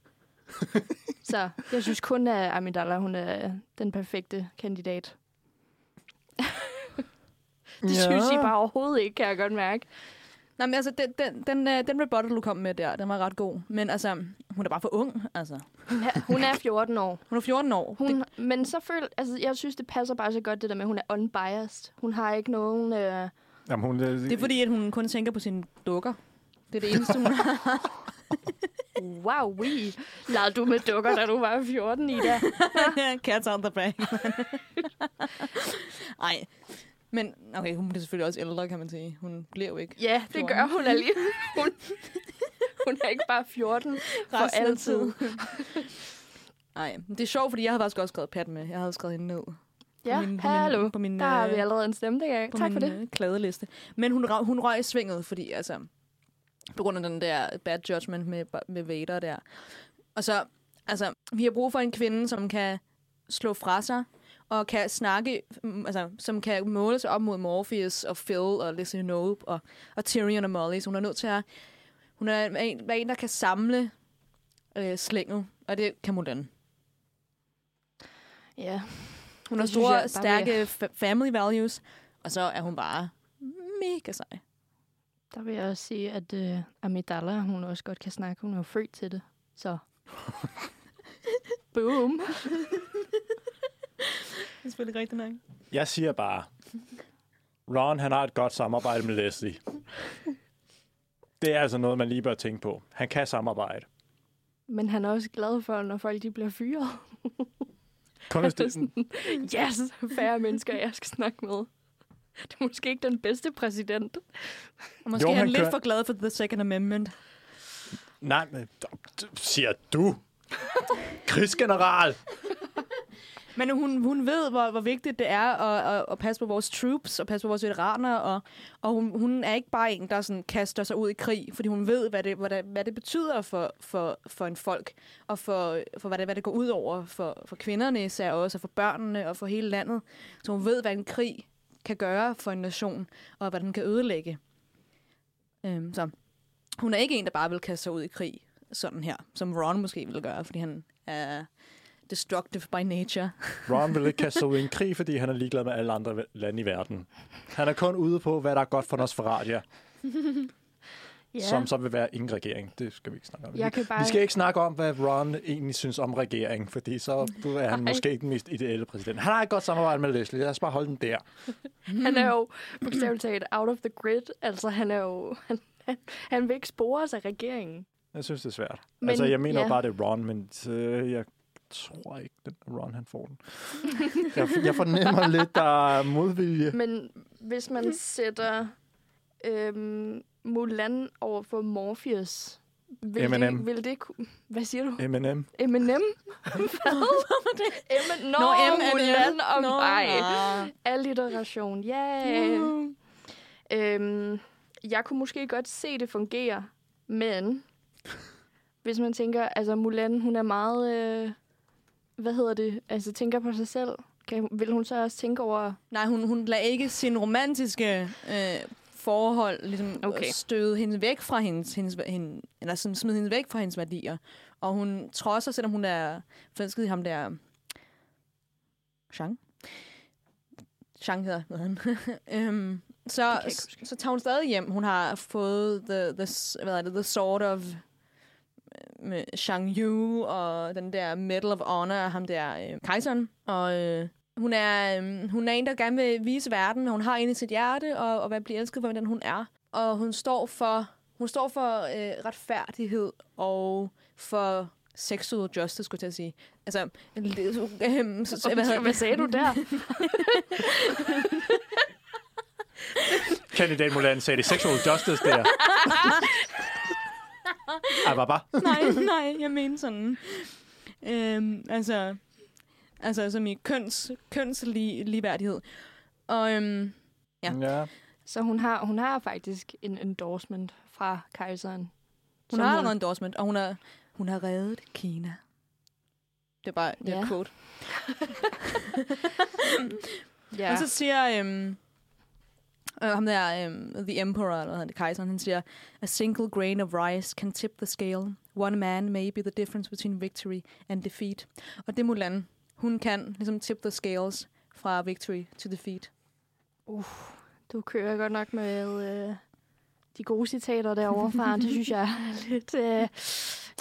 så jeg synes kun, at Amidala, hun er den perfekte kandidat. det ja. synes I bare overhovedet ikke, kan jeg godt mærke. Nej, men altså, den, den, den, øh, den rebuttal, du kom med der, den var ret god. Men altså, hun er bare for ung, altså. Hun er, hun er 14 år. Hun er 14 år. Hun, det... Men så føler, altså, jeg synes, det passer bare så godt, det der med, at hun er unbiased. Hun har ikke nogen... Øh... Jamen, hun, øh, Det er fordi, at hun kun tænker på sine dukker. Det er det eneste, hun har. Wow, we. Lavede du med dukker, da du var 14, Ida? Cats on the bag. Ej. Men, okay, hun bliver selvfølgelig også ældre, kan man sige. Hun bliver jo ikke Ja, det 14. gør hun alligevel. Hun, hun er ikke bare 14 for Resten af altid. Nej, det er sjovt, fordi jeg havde faktisk også skrevet Pat med. Jeg havde skrevet hende ned. Ja, min- på hallo. min- på min, der har øh, vi allerede en det jeg. på Tak for min, det. øh, kladeliste. Men hun, hun røg i svinget, fordi altså, på grund af den der bad judgment med, med Vader der. Og så, altså, vi har brug for en kvinde, som kan slå fra sig, og kan snakke, mm, altså, som kan måle sig op mod Morpheus og Phil og Lizzie Nope og, og Tyrion og Molly. Så hun er nødt til at, hun er en, en der kan samle øh, slænget, og det kan Mulan. Ja. Hun har store, jeg stærke fa- family values, og så er hun bare mega sej. Der vil jeg også sige, at uh, Amidala, hun også godt kan snakke. Hun er jo født til det. Så. Boom. Det er selvfølgelig rigtigt nok. Jeg siger bare, Ron han har et godt samarbejde med Leslie. Det er altså noget, man lige bør tænke på. Han kan samarbejde. Men han er også glad for, når folk de bliver fyret. Kun hvis det, Sådan, yes, færre mennesker, jeg skal snakke med. Det er måske ikke den bedste præsident. Og måske Jo, er han han lidt kører- for glad for The Second Amendment. nej, men, siger du. Krigsgeneral. Men hun, hun ved, hvor, hvor vigtigt det er at, at, at passe på vores troops og passe på vores veteraner. Og, og hun, hun er ikke bare en, der sådan kaster sig ud i krig, fordi hun ved, hvad det, hvad det, hvad det betyder for, for, for en folk, og for, for hvad, det, hvad det går ud over for, for kvinderne især også, og for børnene og for hele landet. Så hun ved, hvad en krig kan gøre for en nation, og hvad den kan ødelægge. Øhm, så hun er ikke en, der bare vil kaste sig ud i krig sådan her, som Ron måske ville gøre, fordi han er destructive by nature. Ron vil ikke kaste sig ud i en krig, fordi han er ligeglad med alle andre lande i verden. Han er kun ude på, hvad der er godt for Nosferatu. Ja. Som så vil være ingen regering. Det skal vi ikke snakke om. Jeg Vi- kan bare- Vi skal ikke snakke om, hvad Ron egentlig synes om regering, fordi så er han Nej. måske ikke den mest ideelle præsident. Han har et godt samarbejde med Leslie. Lad os bare holde den der. Han er jo bogstaveligt talt out of the grid. Altså, han er jo... Han, han, han vil ikke spore sig af regeringen. Jeg synes, det er svært. Men, altså, jeg mener ja. bare, det er Ron, men øh, jeg tror ikke, at Ron han får den. Jeg, jeg fornemmer lidt, der er modvilje. Men hvis man sætter øhm, Mulan over for Morpheus, vil M&M. det, vil det kunne... Hvad siger du? M&M. M&M? Hvad? M- Nå, Nå, M&M. Mulan om Nå, ej. Alliteration, ja. Yeah. Øhm, jeg kunne måske godt se det fungere, men hvis man tænker, altså Mulan, hun er meget, øh, hvad hedder det, altså tænker på sig selv. Kan, vil hun så også tænke over... Nej, hun, hun lader ikke sin romantiske øh, forhold ligesom Okay. støde hende væk fra hendes, hendes hende, eller sådan smide hende væk fra hendes værdier. Og hun trodser, selvom hun er forelsket i ham der... Shang? Shang hedder han. øhm, så, huske. så tager hun stadig hjem. Hun har fået the, the, hvad er det, the Sword of med Shang Yu og den der Medal of Honor af ham der øh, kejseren. Og øh, hun er, øh, hun er en, der gerne vil vise verden, hvad hun har inde i sit hjerte, og, og hvad blive elsket for, hvordan hun er. Og hun står for, hun står for øh, retfærdighed og for sexual justice, skulle jeg til at sige. Altså, øh, så, Hvad, hedder- hvad sagde du der? Kandidat Mulan sagde det sexual justice der. Ej, var bare. nej, nej, jeg mener sådan. Øhm, altså, altså som i køns, kønslig ligeværdighed. Og øhm, ja. ja. Så hun har, hun har faktisk en endorsement fra kejseren. hun har allerede endorsement, og hun har, hun har reddet Kina. Det er bare det er Ja. et quote. Ja. Og så siger øhm, øh, ham der, øhm, The Emperor, eller det, kejseren, han siger, A single grain of rice can tip the scale. One man may be the difference between victory and defeat. Og det Mulan. Hun kan ligesom tip the scales fra victory to defeat. Uh, du kører godt nok med øh, de gode citater derovre fra. det synes jeg er lidt... Øh,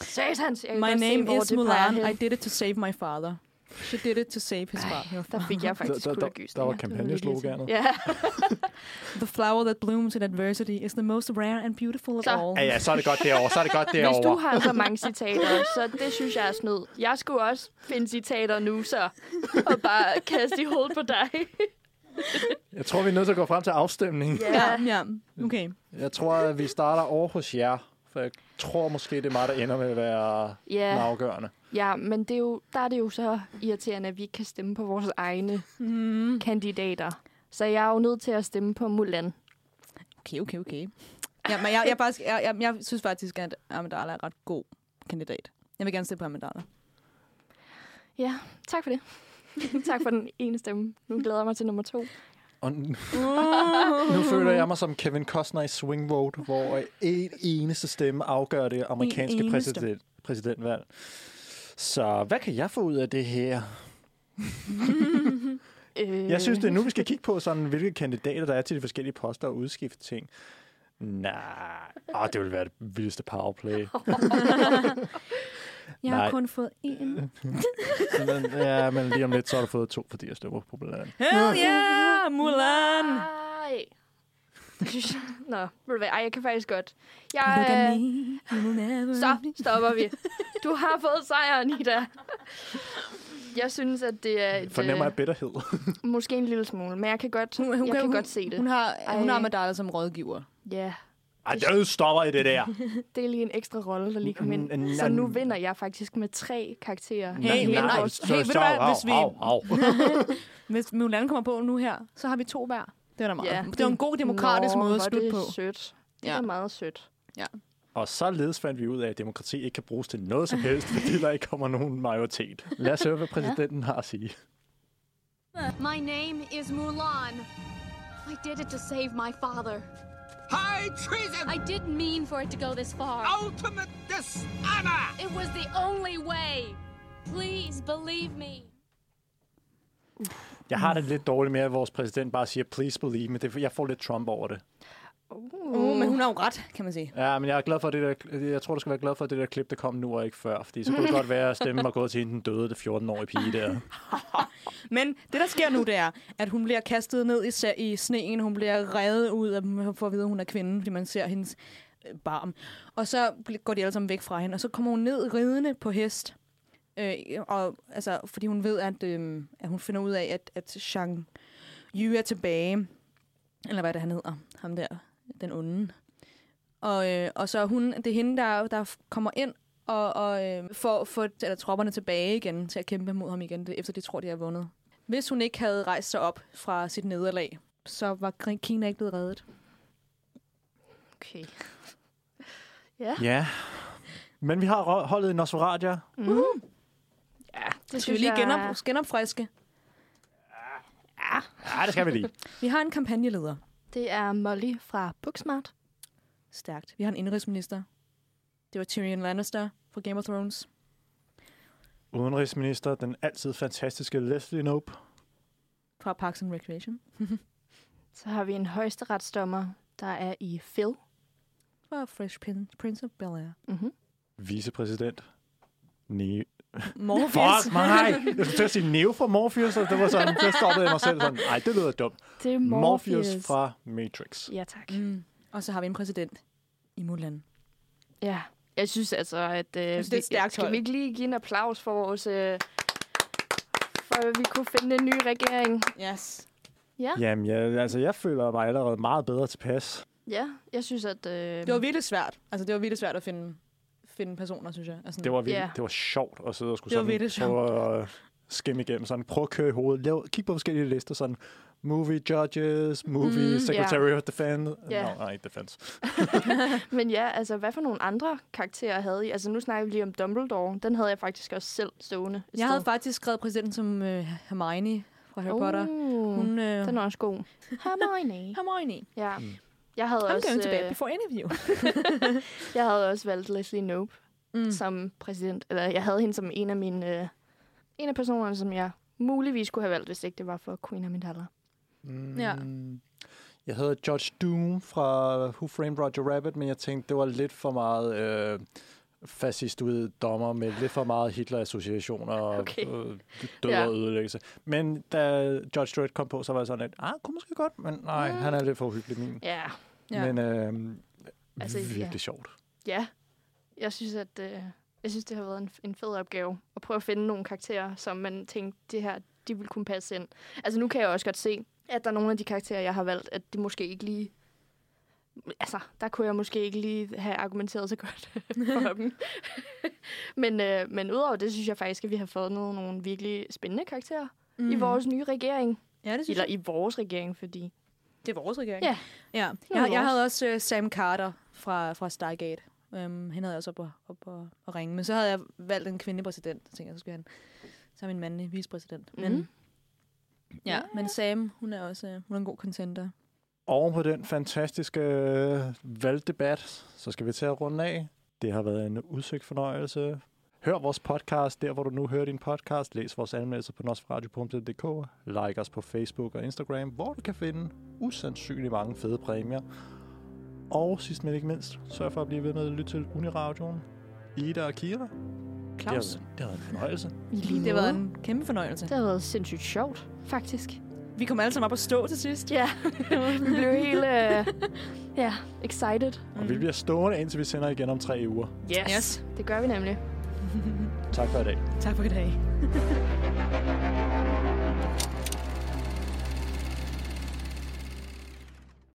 satans. Jeg My se, name hvor is Mulan. I did it to save my father. She did it to save his father. Der fik jeg faktisk Der- der- kuldegysninger. der var kampagnesloganet. Ja. The flower that blooms in adversity is the most rare and beautiful of Så. all. Ja, ja, så er det godt derovre. Så er det godt derovre. Hvis du har så mange citater, så det synes jeg er snyd. Jeg skulle også finde citater nu, så. Og bare kaste i hovedet på dig. Jeg tror, vi er nødt til at gå frem til afstemningen. Ja, ja. Okay. Jeg tror, at vi starter over hos jer. For jeg tror måske, det er mig, der ender med at være Ja. den afgørende. Ja, men det er jo, der er det jo så irriterende, at vi ikke kan stemme på vores egne mm. kandidater. Så jeg er jo nødt til at stemme på Mulan. Okay, okay, okay. Ja, men jeg, jeg, faktisk, jeg, jeg, jeg synes faktisk, at Amidala er en ret god kandidat. Jeg vil gerne stemme på Amidala. Ja, tak for det. tak for den ene stemme. Nu glæder jeg mig til nummer to. Og n- nu føler jeg mig som Kevin Costner i Swing Vote, hvor en eneste stemme afgør det amerikanske præsident, præsidentvalg. Så hvad kan jeg få ud af det her? øh, Jeg synes, det er nu, vi skal kigge på, sådan, hvilke kandidater der er til de forskellige poster og udskifte ting. Nej, oh, det vil være det vildeste powerplay. Jeg har Nej. kun fået én. men, ja, men lige om lidt, så har du fået to, fordi jeg stemmer på Mulan. Hell yeah, Mulan! Nej. Nå, ved du hvad? Ej, jeg kan faktisk godt. Jeg, øh, så stopper vi. Du har fået sejren, Ida. Jeg synes, at det er et, Fornemmer jeg øh, bitterhed? måske en lille smule, men jeg kan godt, hun, hun jeg kan, godt se det. Hun har, Ej. hun har Amidala som rådgiver. Ja. Ej, det stopper i det der. det er lige en ekstra rolle, der lige kom ind. Så nu vinder jeg faktisk med tre karakterer. Hey, Nej, men, nej, hey, så- ved du så- hvad, au, hvis vi... au, au. hvis Mulan kommer på nu her, så har vi to hver. Det er da meget. Ja, det var en god demokratisk Nå, måde at slutte det på. sødt. Det Ja. er meget sødt. Ja. Og således fandt vi ud af, at demokrati ikke kan bruges til noget som helst, fordi der ikke kommer nogen majoritet. Lad os høre, hvad præsidenten har at sige. My name is Mulan. I did it to save my father. High treason! I didn't mean for it to go this far. Ultimate dishonor! It was the only way. Please believe me. Jeg har det lidt dårligt med, at vores præsident bare siger, please believe me. Det er, jeg får lidt Trump over det. Uh, men hun har jo ret, kan man sige. Ja, men jeg er glad for det der, jeg tror, du skal være glad for, det der klip, der kom nu og ikke før. Fordi så kunne det godt være, at stemmen var gået til hende, den døde, det 14-årige pige der. Men det, der sker nu, det er, at hun bliver kastet ned i, i sneen. Hun bliver revet ud af dem, for at vide, at hun er kvinde, fordi man ser hendes øh, barm. Og så går de alle sammen væk fra hende. Og så kommer hun ned ridende på hest. Øh, og, altså, fordi hun ved, at, øh, at hun finder ud af, at, at Shang Yu er tilbage. Eller hvad det han hedder. Ham der, den onde. Og, øh, og så er hun, det er hende, der, der kommer ind og, og øh, får, får eller, tropperne tilbage igen til at kæmpe mod ham igen, det, efter de tror, de har vundet. Hvis hun ikke havde rejst sig op fra sit nederlag, så var Kina ikke blevet reddet. Okay. Ja. Ja. Men vi har holdet i Nosferatu. Mm. Ja, Det skal vi lige genop, genopfriske. Ja, det skal vi lige. Vi har en kampagneleder. Det er Molly fra Booksmart. Stærkt. Vi har en indrigsminister. Det var Tyrion Lannister fra Game of Thrones. Udenrigsminister, den altid fantastiske Leslie Knope. Fra Parks and Recreation. Så har vi en højesteretsdommer, der er i Phil. Fra Fresh Prin- Prince of Bel-Air. Mm-hmm. Vicepræsident. Ne Morpheus. Fuck mig! Jeg skulle til at sige Neo fra Morpheus, og det var sådan, så stoppede jeg mig selv sådan. Ej, det lyder dumt. Det er Morpheus Morpheus. fra Matrix. Ja, tak. Mm. Og så har vi en præsident i Mulan. Ja, jeg synes altså, at... Øh, synes, det er stærkt Skal vi ikke lige give en applaus for vores... Øh, for at vi kunne finde en ny regering? Yes. Ja, Jamen, jeg, altså, jeg føler mig allerede meget bedre tilpas. ja jeg synes, at... Øh, Det var virkelig svært. Altså, det var virkelig svært at finde, finde personer, synes jeg. Altså, Det var, virkelig, Ja. det var sjovt at sidde og skulle Det var sådan prøve at skimme igennem. Sådan, prøve at køre i hovedet. Lav, kig på forskellige lister. Sådan, movie judges, movie Mm, secretary ja. of defense. Ja. No, nej, defense. Men ja, altså, hvad for nogle andre karakterer havde I? Altså, nu snakker vi lige om Dumbledore. Den havde jeg faktisk også selv stående. Jeg havde sted. faktisk skrevet præsidenten som uh, Hermione fra Harry Potter. Uh, Hun, øh, Den er også god. Hermione. Hermione. Ja. Jeg havde I'm også... going to bed before interview. jeg havde også valgt Leslie Knope Mm. som præsident. Eller jeg havde hende som en af mine... Øh, en af personerne, som jeg muligvis kunne have valgt, hvis ikke det var for Queen Amidala. Mm, Ja. Jeg havde Judge Doom fra Who Framed Roger Rabbit, men jeg tænkte, det var lidt for meget øh, fascistoid dommer med lidt for meget Hitler-associationer og Okay. øh, død Ja. og ødelæggelse. Men da Judge Dredd kom på, så var jeg sådan lidt, ah, kunne måske godt, men nej, Mm. han er lidt for uhyggelig min. Ja. Men øh, Altså, virkelig ja. sjovt. Ja. Jeg synes, at øh, jeg synes, det har været en, en fed opgave at prøve at finde nogle karakterer, som man tænkte, det her, de vil kunne passe ind. Altså nu kan jeg også godt se, at der er nogle af de karakterer, jeg har valgt, at de måske ikke lige... Altså, der kunne jeg måske ikke lige have argumenteret så godt for dem. men, øh, men udover det, synes jeg faktisk, at vi har fået nogle, nogle virkelig spændende karakterer mm. i Mm. vores nye regering. Ja, det synes Eller jeg. i vores regering, fordi... Det er vores regering. Ja. ja. Jeg, jeg havde også uh, Sam Carter fra, fra Stargate. Um, han havde jeg også op, og, op og, og ringe. Men så havde jeg valgt en kvindelig præsident. Så tænkte jeg, så skulle han så er min mandlige vicepræsident. Men, Mhm. ja, men Sam, hun er også uh, hun er en god contender. Oven på den fantastiske øh, valgdebat, så skal vi til at runde af. Det har været en udsøgt fornøjelse. Hør vores podcast, der hvor du nu hører din podcast. Læs vores anmeldelser på nosfradio.dk. Like os på Facebook og Instagram, hvor du kan finde usandsynligt mange fede præmier. Og sidst men ikke mindst, sørg for at blive ved med at lytte til Uniradioen. Ida og Kira. Claus. Det har, det har været en fornøjelse. I lige Det har været en kæmpe fornøjelse. Det har været sindssygt sjovt, faktisk. Vi kom alle sammen op og stå til sidst. Ja, vi blev helt uh, ja, excited. Og vi bliver stående, indtil vi sender igen om tre uger. Yes. Yes. Det gør vi nemlig. Tak for i dag. Tak for i dag.